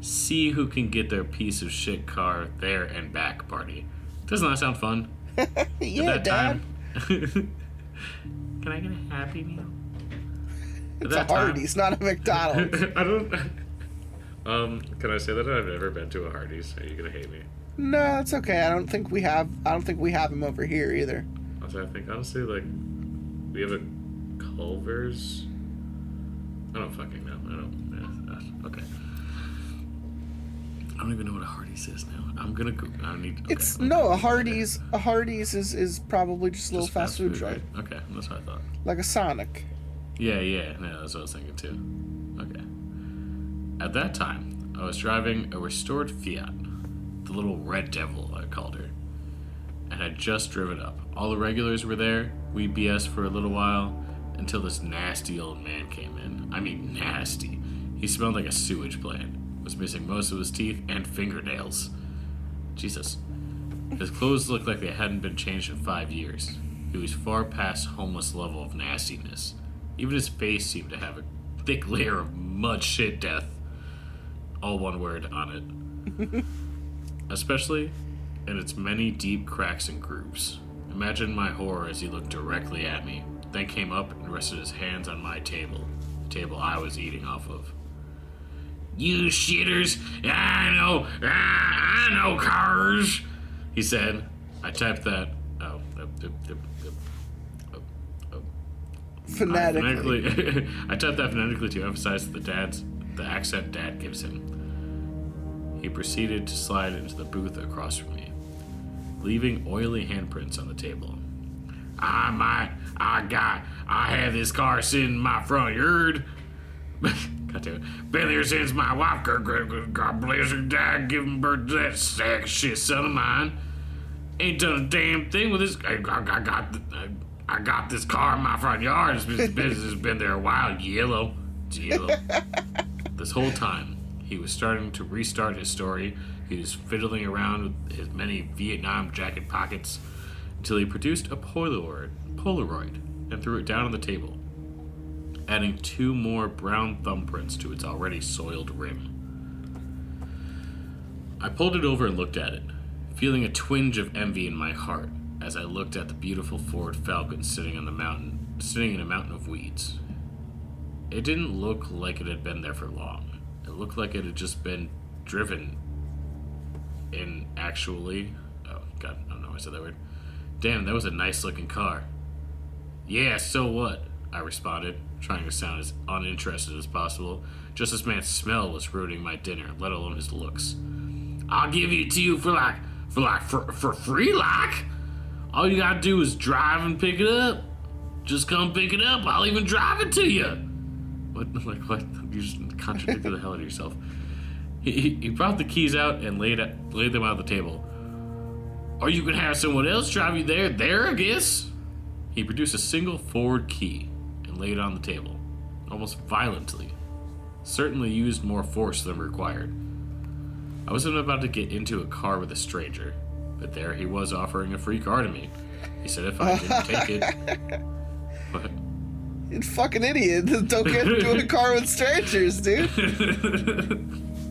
see who can get their piece of shit car there and back party. Doesn't that sound fun? yeah, Dad. time. Can I get a Happy Meal? At It's a time- Hardee's, not a McDonald's. I don't. Um, can I say that I've never been to a Hardee's? Are you gonna hate me? no, it's okay. I don't think we have. I don't think we have him over here either. Also, I think honestly, like, we have a Culver's. I don't fucking know. I don't. Yeah, uh, okay. I don't even know what a Hardee's is now. I'm gonna go. I need. Okay, It's okay, no a Hardee's. A Hardee's is is probably just a little Just fast food joint, right? Okay, that's what I thought. like a Sonic. Yeah, yeah, yeah, that's what I was thinking too. Okay. At that time, I was driving a restored Fiat, the little Red Devil, I called her, and had just driven up. All the regulars were there. We BS for a little while until this nasty old man came in. I mean, nasty. He smelled like a sewage plant, was missing most of his teeth and fingernails. Jesus. His clothes looked like they hadn't been changed in five years. He was far past homeless level of nastiness. Even his face seemed to have a thick layer of mud shit death. All one word on it. Especially in its many deep cracks and grooves. Imagine my horror as he looked directly at me, then came up and rested his hands on my table, the table I was eating off of. You shitters! I know, I know cars! He said. I typed that. Oh, uh, uh, uh, Phonetically. phonetically. I typed that phonetically to emphasize the dad's the accent dad gives him. He proceeded to slide into the booth across from me. Leaving oily handprints on the table. I might, I got, I had this car sitting in my front yard. God damn it. Been there since my wife, God, bless her, died giving birth to that sack of shit son of mine. Ain't done a damn thing with this. I, I, I got, I, I got this car in my front yard. This business has been there a while. Yellow, it's yellow. this whole time, he was starting to restart his story. He was fiddling around with his many Vietnam jacket pockets until he produced a Polaroid, Polaroid and threw it down on the table, adding two more brown thumbprints to its already soiled rim. I pulled it over and looked at it, feeling a twinge of envy in my heart as I looked at the beautiful Ford Falcon sitting on the mountain, sitting in a mountain of weeds. It didn't look like it had been there for long. It looked like it had just been driven in actually. Oh, God, I don't know why I said that word. Damn, that was a nice looking car. Yeah, so what? I responded, trying to sound as uninterested as possible. Just this man's smell was ruining my dinner, let alone his looks. I'll give it to you for like, for like, for, for free, like. All you gotta do is drive and pick it up. Just come pick it up. I'll even drive it to you. What? Like what? You just contradicted the hell out of yourself. He, he, brought the keys out and laid laid them out on the table. Or you can have someone else drive you there. There, I guess. He produced a single Ford key and laid it on the table, almost violently. Certainly used more force than required. I wasn't about to get into a car with a stranger, but there he was offering a free car to me. He said if I didn't take it. What? You fucking idiot. Don't get into a car with strangers, dude.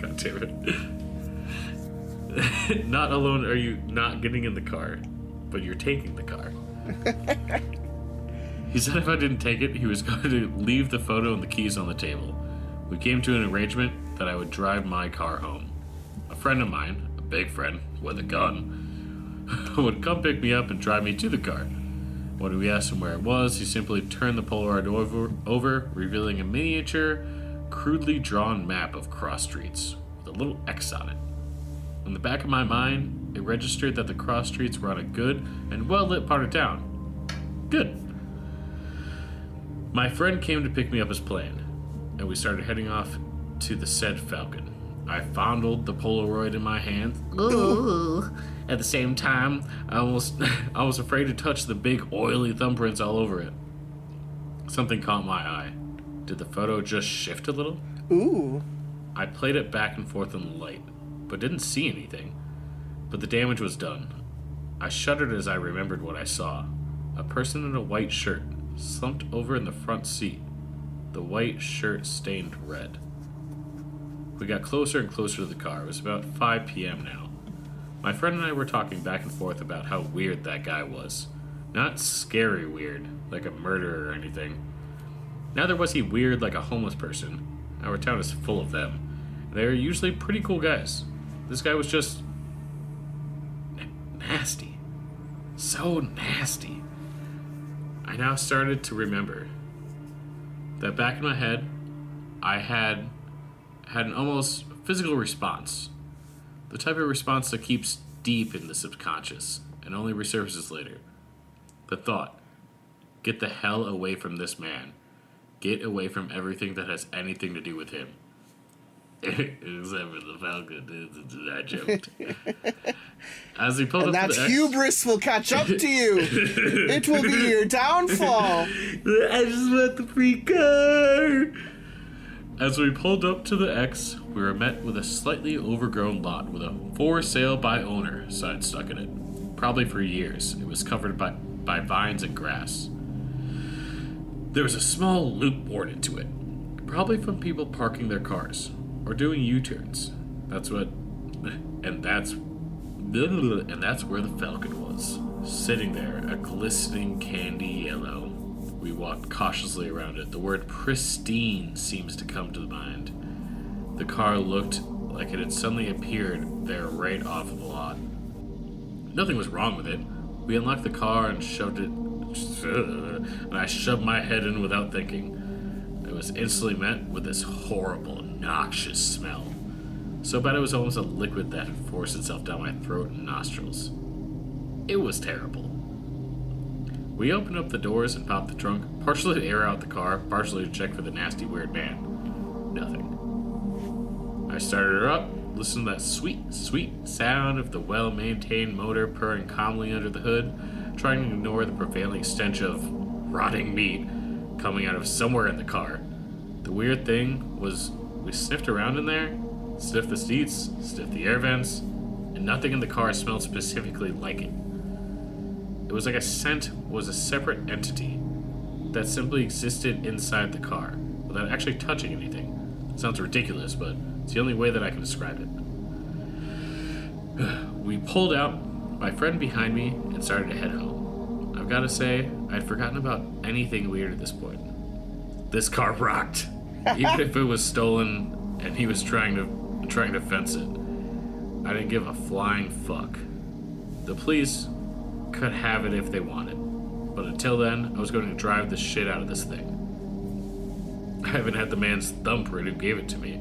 God damn it. not alone are you not getting in the car, but you're taking the car. he said if I didn't take it, he was going to leave the photo and the keys on the table. We came to an arrangement that I would drive my car home. A friend of mine, a big friend with a gun, would come pick me up and drive me to the car. When we asked him where it was, he simply turned the Polaroid over, over revealing a miniature, crudely drawn map of cross streets with a little X on it. In the back of my mind, it registered that the cross streets were on a good and well lit part of town. Good. My friend came to pick me up as planned, and we started heading off to the said Falcon. I fondled the Polaroid in my hand. Ooh. At the same time, I almost I was afraid to touch the big oily thumbprints all over it. Something caught my eye. Did the photo just shift a little? Ooh. I played it back and forth in the light, but didn't see anything. But the damage was done. I shuddered as I remembered what I saw. A person in a white shirt, slumped over in the front seat. The white shirt stained red. We got closer and closer to the car. It was about 5 p.m. now. My friend and I were talking back and forth about how weird that guy was. Not scary weird, like a murderer or anything. Neither was he weird like a homeless person. Our town is full of them. They're usually pretty cool guys. This guy was just. nasty. So nasty. I now started to remember that back in my head, I had had an almost physical response. The type of response that keeps deep in the subconscious and only resurfaces later. The thought get the hell away from this man. Get away from everything that has anything to do with him. Except for the Falcon. I joked. As he pulled And up that to the hubris will catch up to you. it will be your downfall. I just want the free car. As we pulled up to the X, we were met with a slightly overgrown lot with a for sale by owner sign stuck in it. Probably for years, it was covered by, by vines and grass. There was a small loop bored into it, probably from people parking their cars or doing U-turns. That's what, and that's, and that's where the Falcon was, sitting there, a glistening candy yellow. We walked cautiously around it. The word pristine seems to come to the mind. The car looked like it had suddenly appeared there right off of the lot. Nothing was wrong with it. We unlocked the car and shoved it, and I shoved my head in without thinking. It was instantly met with this horrible, noxious smell. So bad it was almost a liquid that had forced itself down my throat and nostrils. It was terrible. We opened up the doors and popped the trunk, partially to air out the car, partially to check for the nasty, weird man. Nothing. I started her up, listened to that sweet, sweet sound of the well maintained motor purring calmly under the hood, trying to ignore the prevailing stench of rotting meat coming out of somewhere in the car. The weird thing was, we sniffed around in there, sniffed the seats, sniffed the air vents, and nothing in the car smelled specifically like it. It was like a scent was a separate entity that simply existed inside the car without actually touching anything. sounds ridiculous, but it's the only way that I can describe it. We pulled out, my friend behind me, and started to head home. I've got to say, I'd forgotten about anything weird at this point. This car rocked, even if it was stolen and he was trying to trying to fence it. I didn't give a flying fuck. The police could have it if they wanted, but until then, I was going to drive the shit out of this thing. I haven't had the man's thumbprint who gave it to me,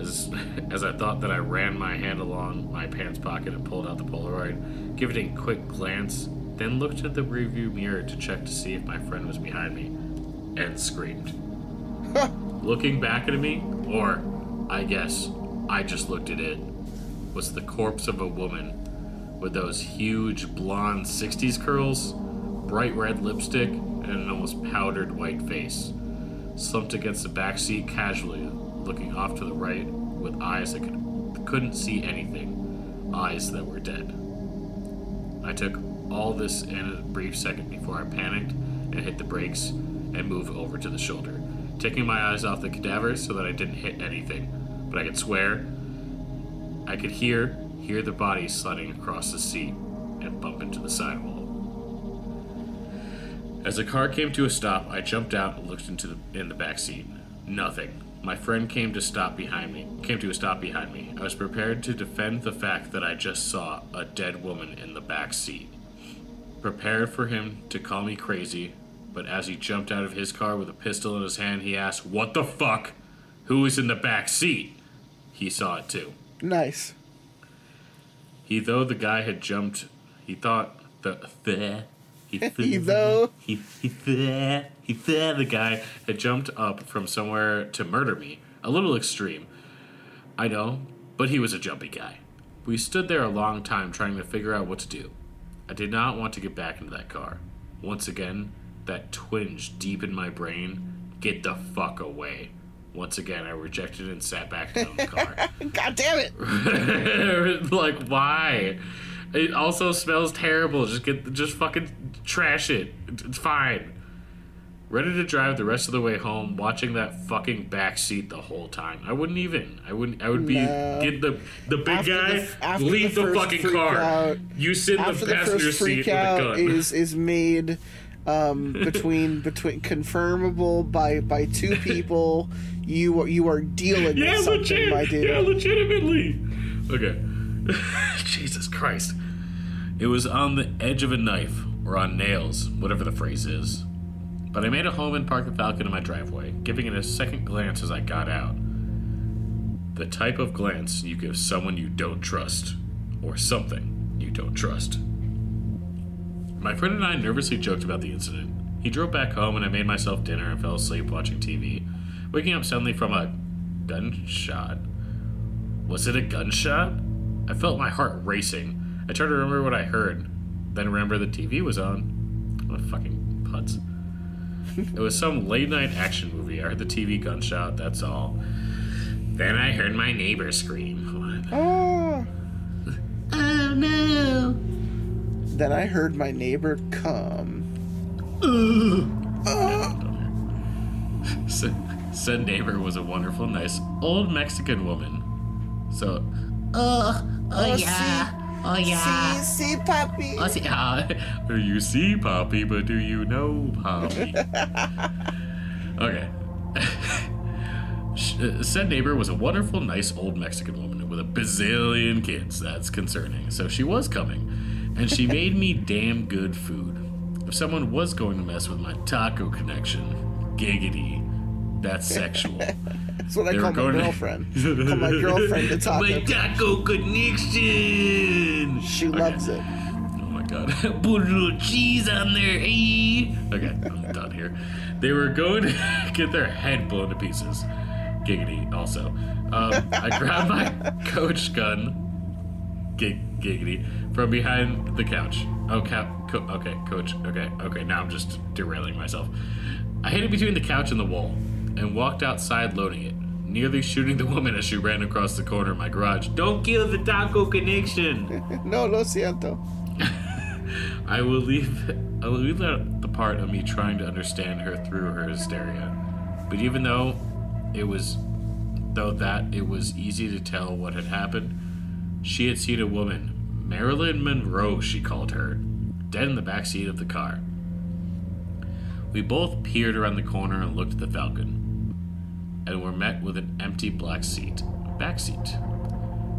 as as I thought that I ran my hand along my pants pocket and pulled out the Polaroid, gave it a quick glance, then looked at the rearview mirror to check to see if my friend was behind me, and screamed. Looking back at me, or I guess I just looked at it, was the corpse of a woman with those huge blonde 60s curls, bright red lipstick, and an almost powdered white face, slumped against the back seat casually, looking off to the right with eyes that could, couldn't see anything, eyes that were dead. I took all this in a brief second before I panicked and hit the brakes and moved over to the shoulder, taking my eyes off the cadaver so that I didn't hit anything. But I could swear I could hear hear the body sliding across the seat and bump into the sidewall. As the car came to a stop, I jumped out and looked into the in the back seat. Nothing. My friend came to stop behind me. Came to a stop behind me. I was prepared to defend the fact that I just saw a dead woman in the back seat. Prepared for him to call me crazy, but as he jumped out of his car with a pistol in his hand, he asked, "What the fuck? Who is in the back seat?" He saw it too. Nice. He though the guy had jumped, he thought the the he, He though. he he the he the guy had jumped up from somewhere to murder me. A little extreme, I know, but he was a jumpy guy. We stood there a long time trying to figure out what to do. I did not want to get back into that car. Once again, that twinge deep in my brain, get the fuck away. Once again, I rejected and sat back in the car. God damn it. like why? It also smells terrible. Just get just fucking trash it. It's fine. Ready to drive the rest of the way home, watching that fucking back seat the whole time. I wouldn't even. I wouldn't. I would be No. get the the big After guy. after leave the the, fucking car. out- you sit in the the passenger first seat with a gun. is is made um, between between confirmable by by two people, you are you are dealing yeah, with something, legit. my dude. Yeah, legitimately. Okay. Jesus Christ. It was on the edge of a knife, or on nails, whatever the phrase is. But I made a home and parked the Falcon in my driveway, giving it a second glance as I got out. The type of glance you give someone you don't trust, or something you don't trust. My friend and I nervously joked about the incident. He drove back home and I made myself dinner and fell asleep watching TV, waking up suddenly from a gunshot. Was it a gunshot? I felt my heart racing. I tried to remember what I heard, then remember the TV was on. What a fucking putz. It was some late night action movie. I heard the TV gunshot, that's all. Then I heard my neighbor scream. What? Oh. Oh no! Then I heard my neighbor come. Said, said neighbor was a wonderful, nice old Mexican woman. So, oh, oh, oh yeah, oh yeah. See, see, puppy. Oh, see, ah, you see Poppy, but do you know Poppy? okay. Uh, Said neighbor was a wonderful, nice old Mexican woman with a bazillion kids. That's concerning. So she was coming, and she made me damn good food. If someone was going to mess with my taco connection, giggity, that's sexual. That's what I call my girlfriend. call my girlfriend to my taco. taco connection. She Okay. loves it. Oh my god. Put a little cheese on there, hey. Okay, I'm done here. They were going to get their head blown to pieces. Giggity, also. Um, I grabbed my coach gun, gig, giggity, from behind the couch. Oh, cap, co- okay, coach, okay, okay, now I'm just derailing myself. I hid it between the couch and the wall and walked outside loading it, nearly shooting the woman as she ran across the corner of my garage. Don't kill the taco connection! No, lo siento. I will leave. I will leave out the part of me trying to understand her through her hysteria. But even though it was, though that it was easy to tell what had happened, she had seen a woman, Marilyn Monroe, she called her, dead in the back seat of the car. We both peered around the corner and looked at the Falcon, and were met with an empty black seat, back seat.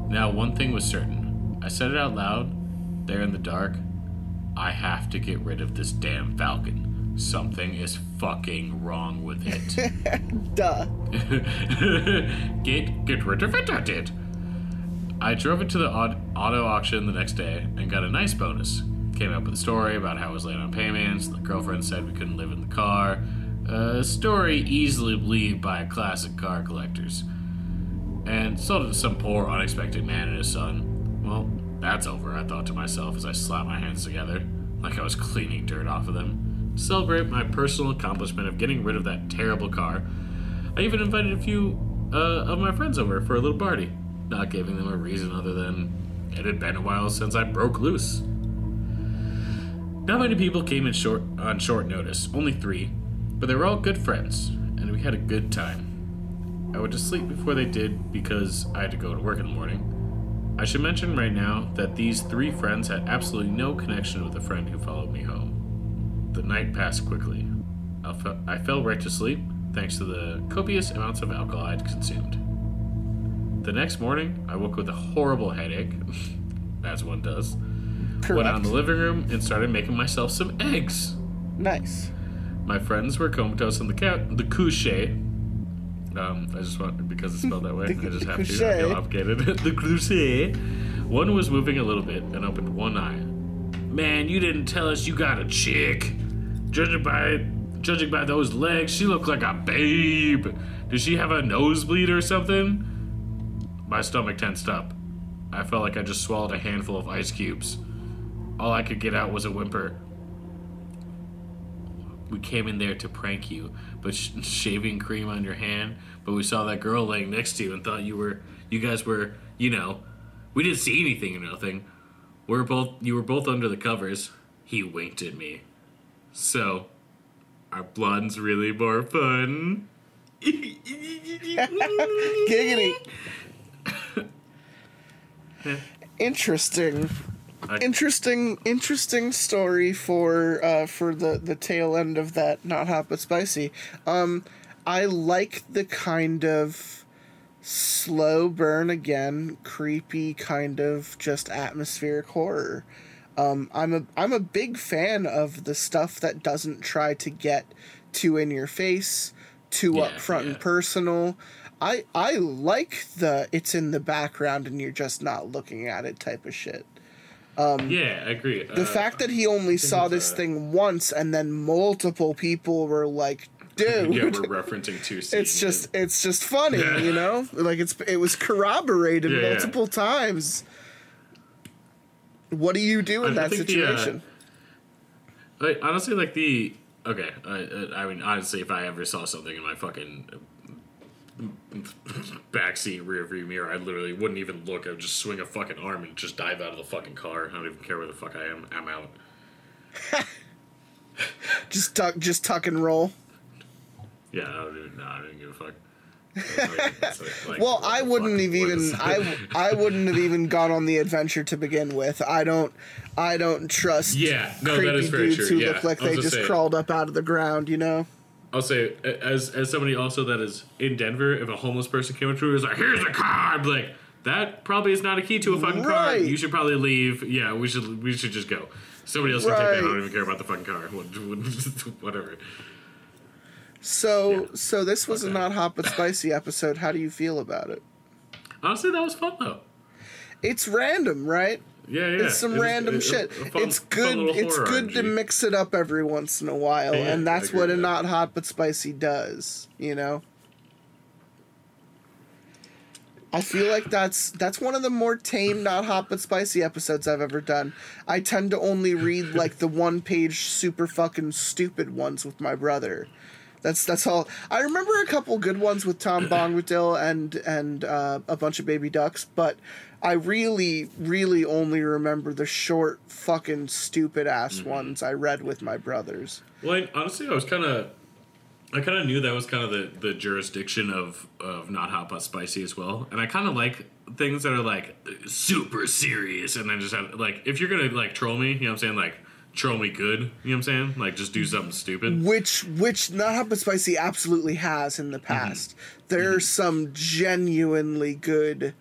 Now, one thing was certain. I said it out loud, there in the dark. I have to get rid of this damn Falcon. Something is fucking wrong with it. Duh. get get rid of it, I did. I drove it to the aut- auto auction the next day and got a nice bonus. Came up with a story about how I was late on payments. The girlfriend said we couldn't live in the car. A story easily believed by classic car collectors. And sold it to some poor, unexpected man and his son. Well, that's over, I thought to myself as I slapped my hands together, like I was cleaning dirt off of them. To celebrate my personal accomplishment of getting rid of that terrible car, I even invited a few uh, of my friends over for a little party, not giving them a reason other than it had been a while since I broke loose. Not many people came in short on short notice, only three, but they were all good friends, and we had a good time. I went to sleep before they did because I had to go to work in the morning. I should mention right now that these three friends had absolutely no connection with the friend who followed me home. The night passed quickly. I fe- I fell right to sleep thanks to the copious amounts of alcohol I had consumed. The next morning, I woke with a horrible headache, as one does. Went out in the living room and started making myself some eggs. Nice. My friends were comatose on the couch, the couche. Um, I just want because it's spelled that way. I just have to. I feel couche. obligated. the couche. One was moving a little bit and opened one eye. Man, you didn't tell us you got a chick. Judging by judging by those legs, she looked like a babe. Did she have a nosebleed or something? My stomach tensed up. I felt like I just swallowed a handful of ice cubes. All I could get out was a whimper. We came in there to prank you, but sh- shaving cream on your hand. But we saw that girl laying next to you and thought you were, you guys were, you know, we didn't see anything or nothing. We're both, you were both under the covers. He winked at me. So, our blonde's really more fun. Giggity. Interesting. I- Interesting, interesting story for uh, for the the tail end of that not hot but spicy. Um, I like the kind of slow burn again, creepy kind of just atmospheric horror. Um, I'm a I'm a big fan of the stuff that doesn't try to get too in your face, too Yeah, upfront yeah. and personal. I I like the it's in the background and you're just not looking at it type of shit. Yeah, I agree. The fact that he only saw this uh, thing once and then multiple people were like, dude. yeah, we're referencing two scenes. it's just it's just funny, Yeah. you know? Like it's it was corroborated Yeah, yeah. multiple times. What do you do in I- I that think the, uh, situation? Like honestly, like the okay. I, I mean, honestly, if I ever saw something in my fucking backseat rear view mirror, I literally wouldn't even look. I would just swing a fucking arm and just dive out of the fucking car. I don't even care where the fuck I am. I'm out. just tuck just tuck and roll. Yeah, I don't even. No, I don't give a fuck. Like- like- like, Well, I wouldn't have even I I wouldn't have even gone on the adventure to begin with. I don't I don't trust Yeah, no, that creepy is very dudes true, who yeah. look like they just crawled up out of the ground, you know? I'll say, as as somebody also that is in Denver, if a homeless person came up to me and was like, "Here's a car," I'd be like, "That probably is not a key to a fucking car. Right. You should probably leave. Yeah, we should we should just go. Somebody else can take that. I Right. don't even care about the fucking car. Whatever. So so this was a not hot but spicy episode. How do you feel about it? Honestly, that was fun though. It's random, right? Yeah, yeah. It's some It random it- it- shit. fun- it's good. It's good to mix it up every once in a while, Yeah, and that's what a that. not hot but spicy does. You know. I feel like that's that's one of the more tame, not hot but spicy episodes I've ever done. I tend to only read like the one page super fucking stupid ones with my brother. That's that's all. I remember a couple good ones with Tom Bombadil and and uh, a bunch of baby ducks, but I really really only remember the short fucking stupid ass Mm-hmm. ones I read with my brothers. Well, I, honestly, I was kind of, I kind of knew that was kind of the, the jurisdiction of of not hot but spicy as well, and I kind of like things that are like super serious, and then just have like if you're gonna like troll me, you know what I'm saying, like troll me good, you know what I'm saying, like just do something stupid. Which which not hot but spicy absolutely has in the Mm-hmm. past. There are some genuinely good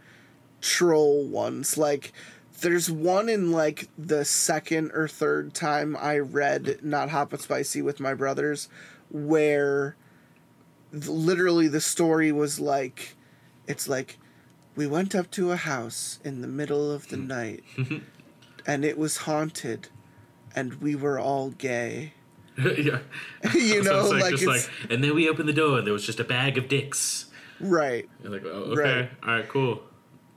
troll ones. Like there's one in like the second or third time I read Not Hot but Spicy with my brothers, where th- literally the story was like, it's like, we went up to a house in the middle of the hmm. night, and it was haunted, and we were all gay. yeah, you So know, it's like, like like, and then we opened the door, and there was just a bag of dicks. right. You're like, oh, okay, Right. all right, cool.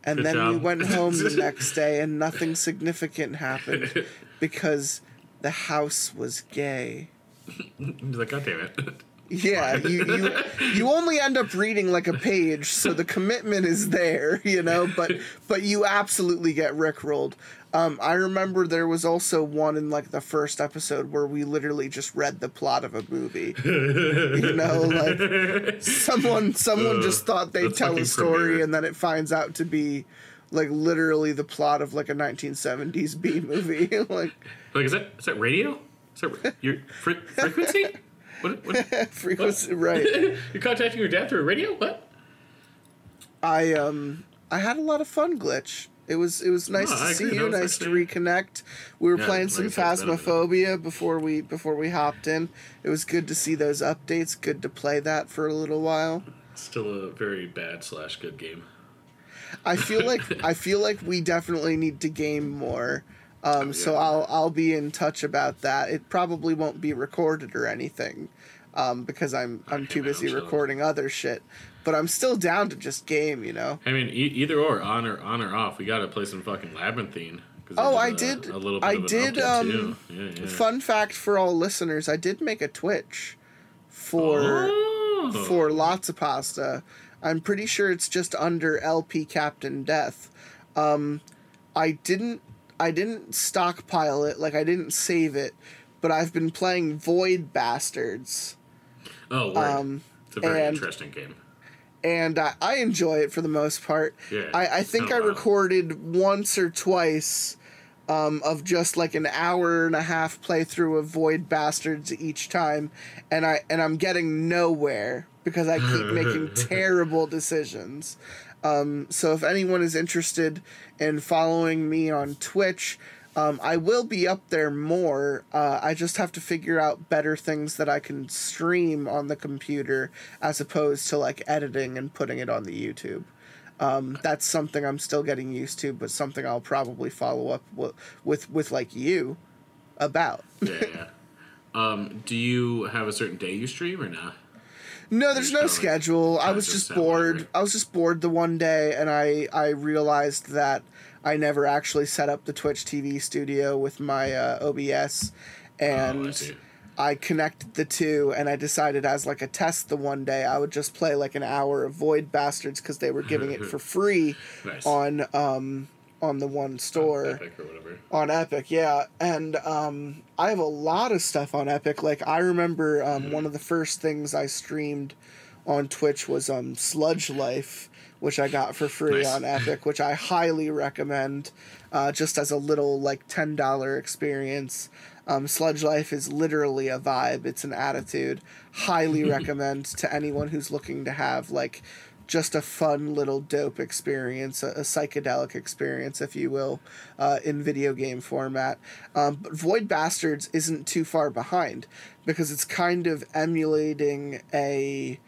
And Good then we went home the next day and nothing significant happened because the house was gay. You're like, god damn it. Yeah, you, you you only end up reading like a page, so the commitment is there, you know, but but you absolutely get rickrolled. Um, I remember there was also one in like the first episode where we literally just read the plot of a movie. you know, like someone someone just thought they'd tell a story Premiere. and then it finds out to be like literally the plot of like a 1970s B movie. like like, is that is that radio? Is that your fre- frequency? What? what? frequency right. You're contacting your dad through a radio? What? I um I had a lot of fun glitch. It was it was nice No, to I see agree. you, nice to reconnect. We were Yeah, playing some I said, it's better than- Phasmophobia before we before we hopped in. It was good to see those updates. Good to play that for a little while. Still a very bad slash good game. I feel like I feel like we definitely need to game more. Um, So yeah. I'll I'll be in touch about that. It probably won't be recorded or anything, um, because I'm I'm too busy chilling. recording other shit. But I'm still down to just game. You know. I mean, e- either or, on or on or off. We got to play some fucking labyrinthine. Oh, I a- did- A little bit I of did, um. Yeah, yeah. Fun fact for all listeners: I did make a Twitch for Oh. for lots of pasta. I'm pretty sure it's just under LP Captain Death. Um, I didn't I didn't stockpile it, like I didn't save it, but I've been playing Void Bastards, Oh, word. um, it's a very and- interesting game. and I, I enjoy it for the most part. Yeah, I, I think I I a while. recorded once or twice um, of just like an hour and a half playthrough of Void Bastards each time, and I and I'm getting nowhere because I keep making terrible decisions. Um, so if anyone is interested in following me on Twitch, um, I will be up there more. Uh, I just have to figure out better things that I can stream on the computer as opposed to like editing and putting it on the YouTube. Um, that's something I'm still getting used to, but something I'll probably follow up with with, with like you about. Yeah, yeah. Um, do you have a certain day you stream or not? No, there's no Just kinda like- schedule. I was just bored. I was just bored the one day, and I I realized that I never actually set up the Twitch TV studio with my uh, OBS, and Oh. I connected the two, and I decided as like a test the one day I would just play like an hour of Void Bastards because they were giving it for free Nice. on um on the one store Epic or whatever. on Epic, yeah. And um, I have a lot of stuff on Epic. Like I remember um, one of the first things I streamed on Twitch was um, Sludge Life, which I got for free Nice. on Epic, which I highly recommend. Uh, just as a little like ten dollar experience. Um, Sludge Life is literally a vibe. It's an attitude. Highly recommend to anyone who's looking to have like just a fun little dope experience, a, a psychedelic experience, if you will, uh, in video game format. Um, but Void Bastards isn't too far behind because it's kind of emulating a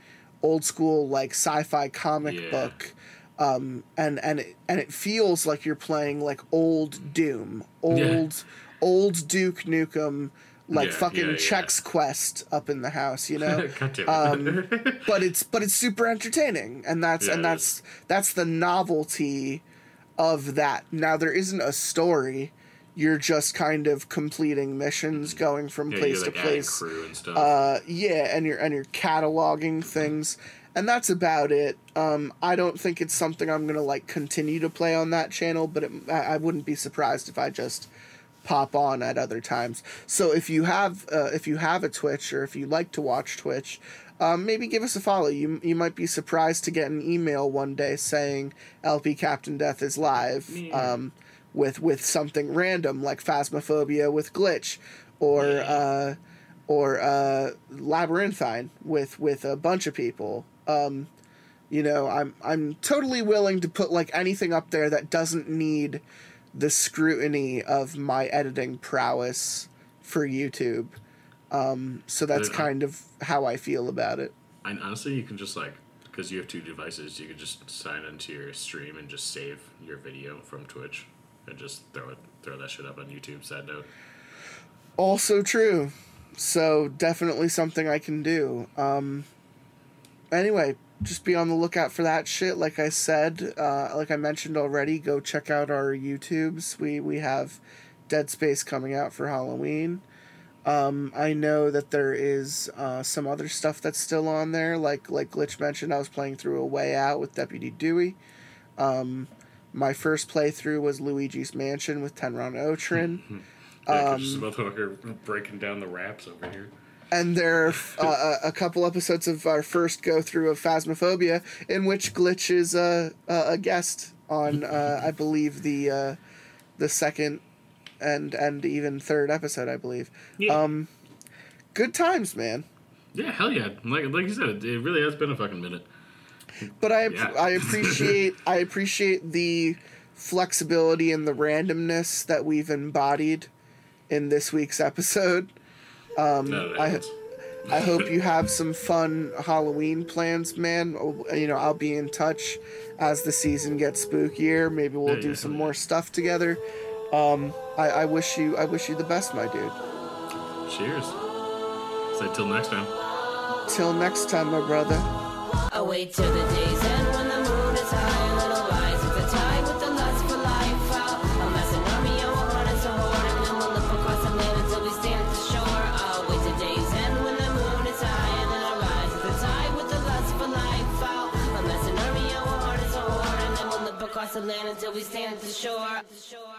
old school like sci-fi comic Yeah. book um, and and it, and it feels like you're playing like old Doom, old old Duke Nukem, like Yeah, fucking yeah, yeah. Chex Quest up in the house, you know. Um, but it's but it's super entertaining, and that's and that's that's the novelty of that. Now there isn't a story. You're just kind of completing missions, going from place you're like to place. crew and stuff. Uh, yeah, and you're and you're cataloging things, and that's about it. Um, I don't think it's something I'm gonna like continue to play on that channel, but it, I, I wouldn't be surprised if I just pop on at other times. So if you have uh, if you have a Twitch or if you like to watch Twitch, um, maybe give us a follow. You you might be surprised to get an email one day saying LP Captain Death is live. Um, with with something random like Phasmophobia with glitch, or uh, or uh, Labyrinthine with with a bunch of people. Um, you know, I'm I'm totally willing to put like anything up there that doesn't need the scrutiny of my editing prowess for YouTube. Um, so that's kind of how I feel about it. And honestly, you can just like because you have two devices, you could just sign into your stream and just save your video from Twitch and just throw it throw that shit up on YouTube. Sad note. Also true. So definitely something I can do. Um, anyway, just be on the lookout for that shit. Like I said, uh, like I mentioned already, go check out our YouTubes. We we have Dead Space coming out for Halloween. Um, I know that there is uh, some other stuff that's still on there, like like Glitch mentioned. I was playing through a Way Out with Deputy Dewey. Um, my first playthrough was Luigi's Mansion with Tenron Otrin. Yeah, Um, just motherfucker breaking down the wraps over here. And there are uh, a a couple episodes of our first go through of Phasmophobia in which Glitch is uh, uh, a guest on, uh, I believe the uh, the second and and even third episode, I believe. Yeah. Um, good times, man. Yeah, hell yeah. Like like you said, it really has been a fucking minute. But I Yeah. I appreciate I appreciate the flexibility and the randomness that we've embodied in this week's episode. Um, No, no, I I hope you have some fun Halloween plans, man. Oh, You know, I'll be in touch as the season gets spookier. Maybe we'll Yeah, do yeah, some hell more stuff together. Um, I, I wish you I wish you the best, my dude. Cheers. Say till next time. Till next time, my brother. I wait till the day's end until we stand at. The shore.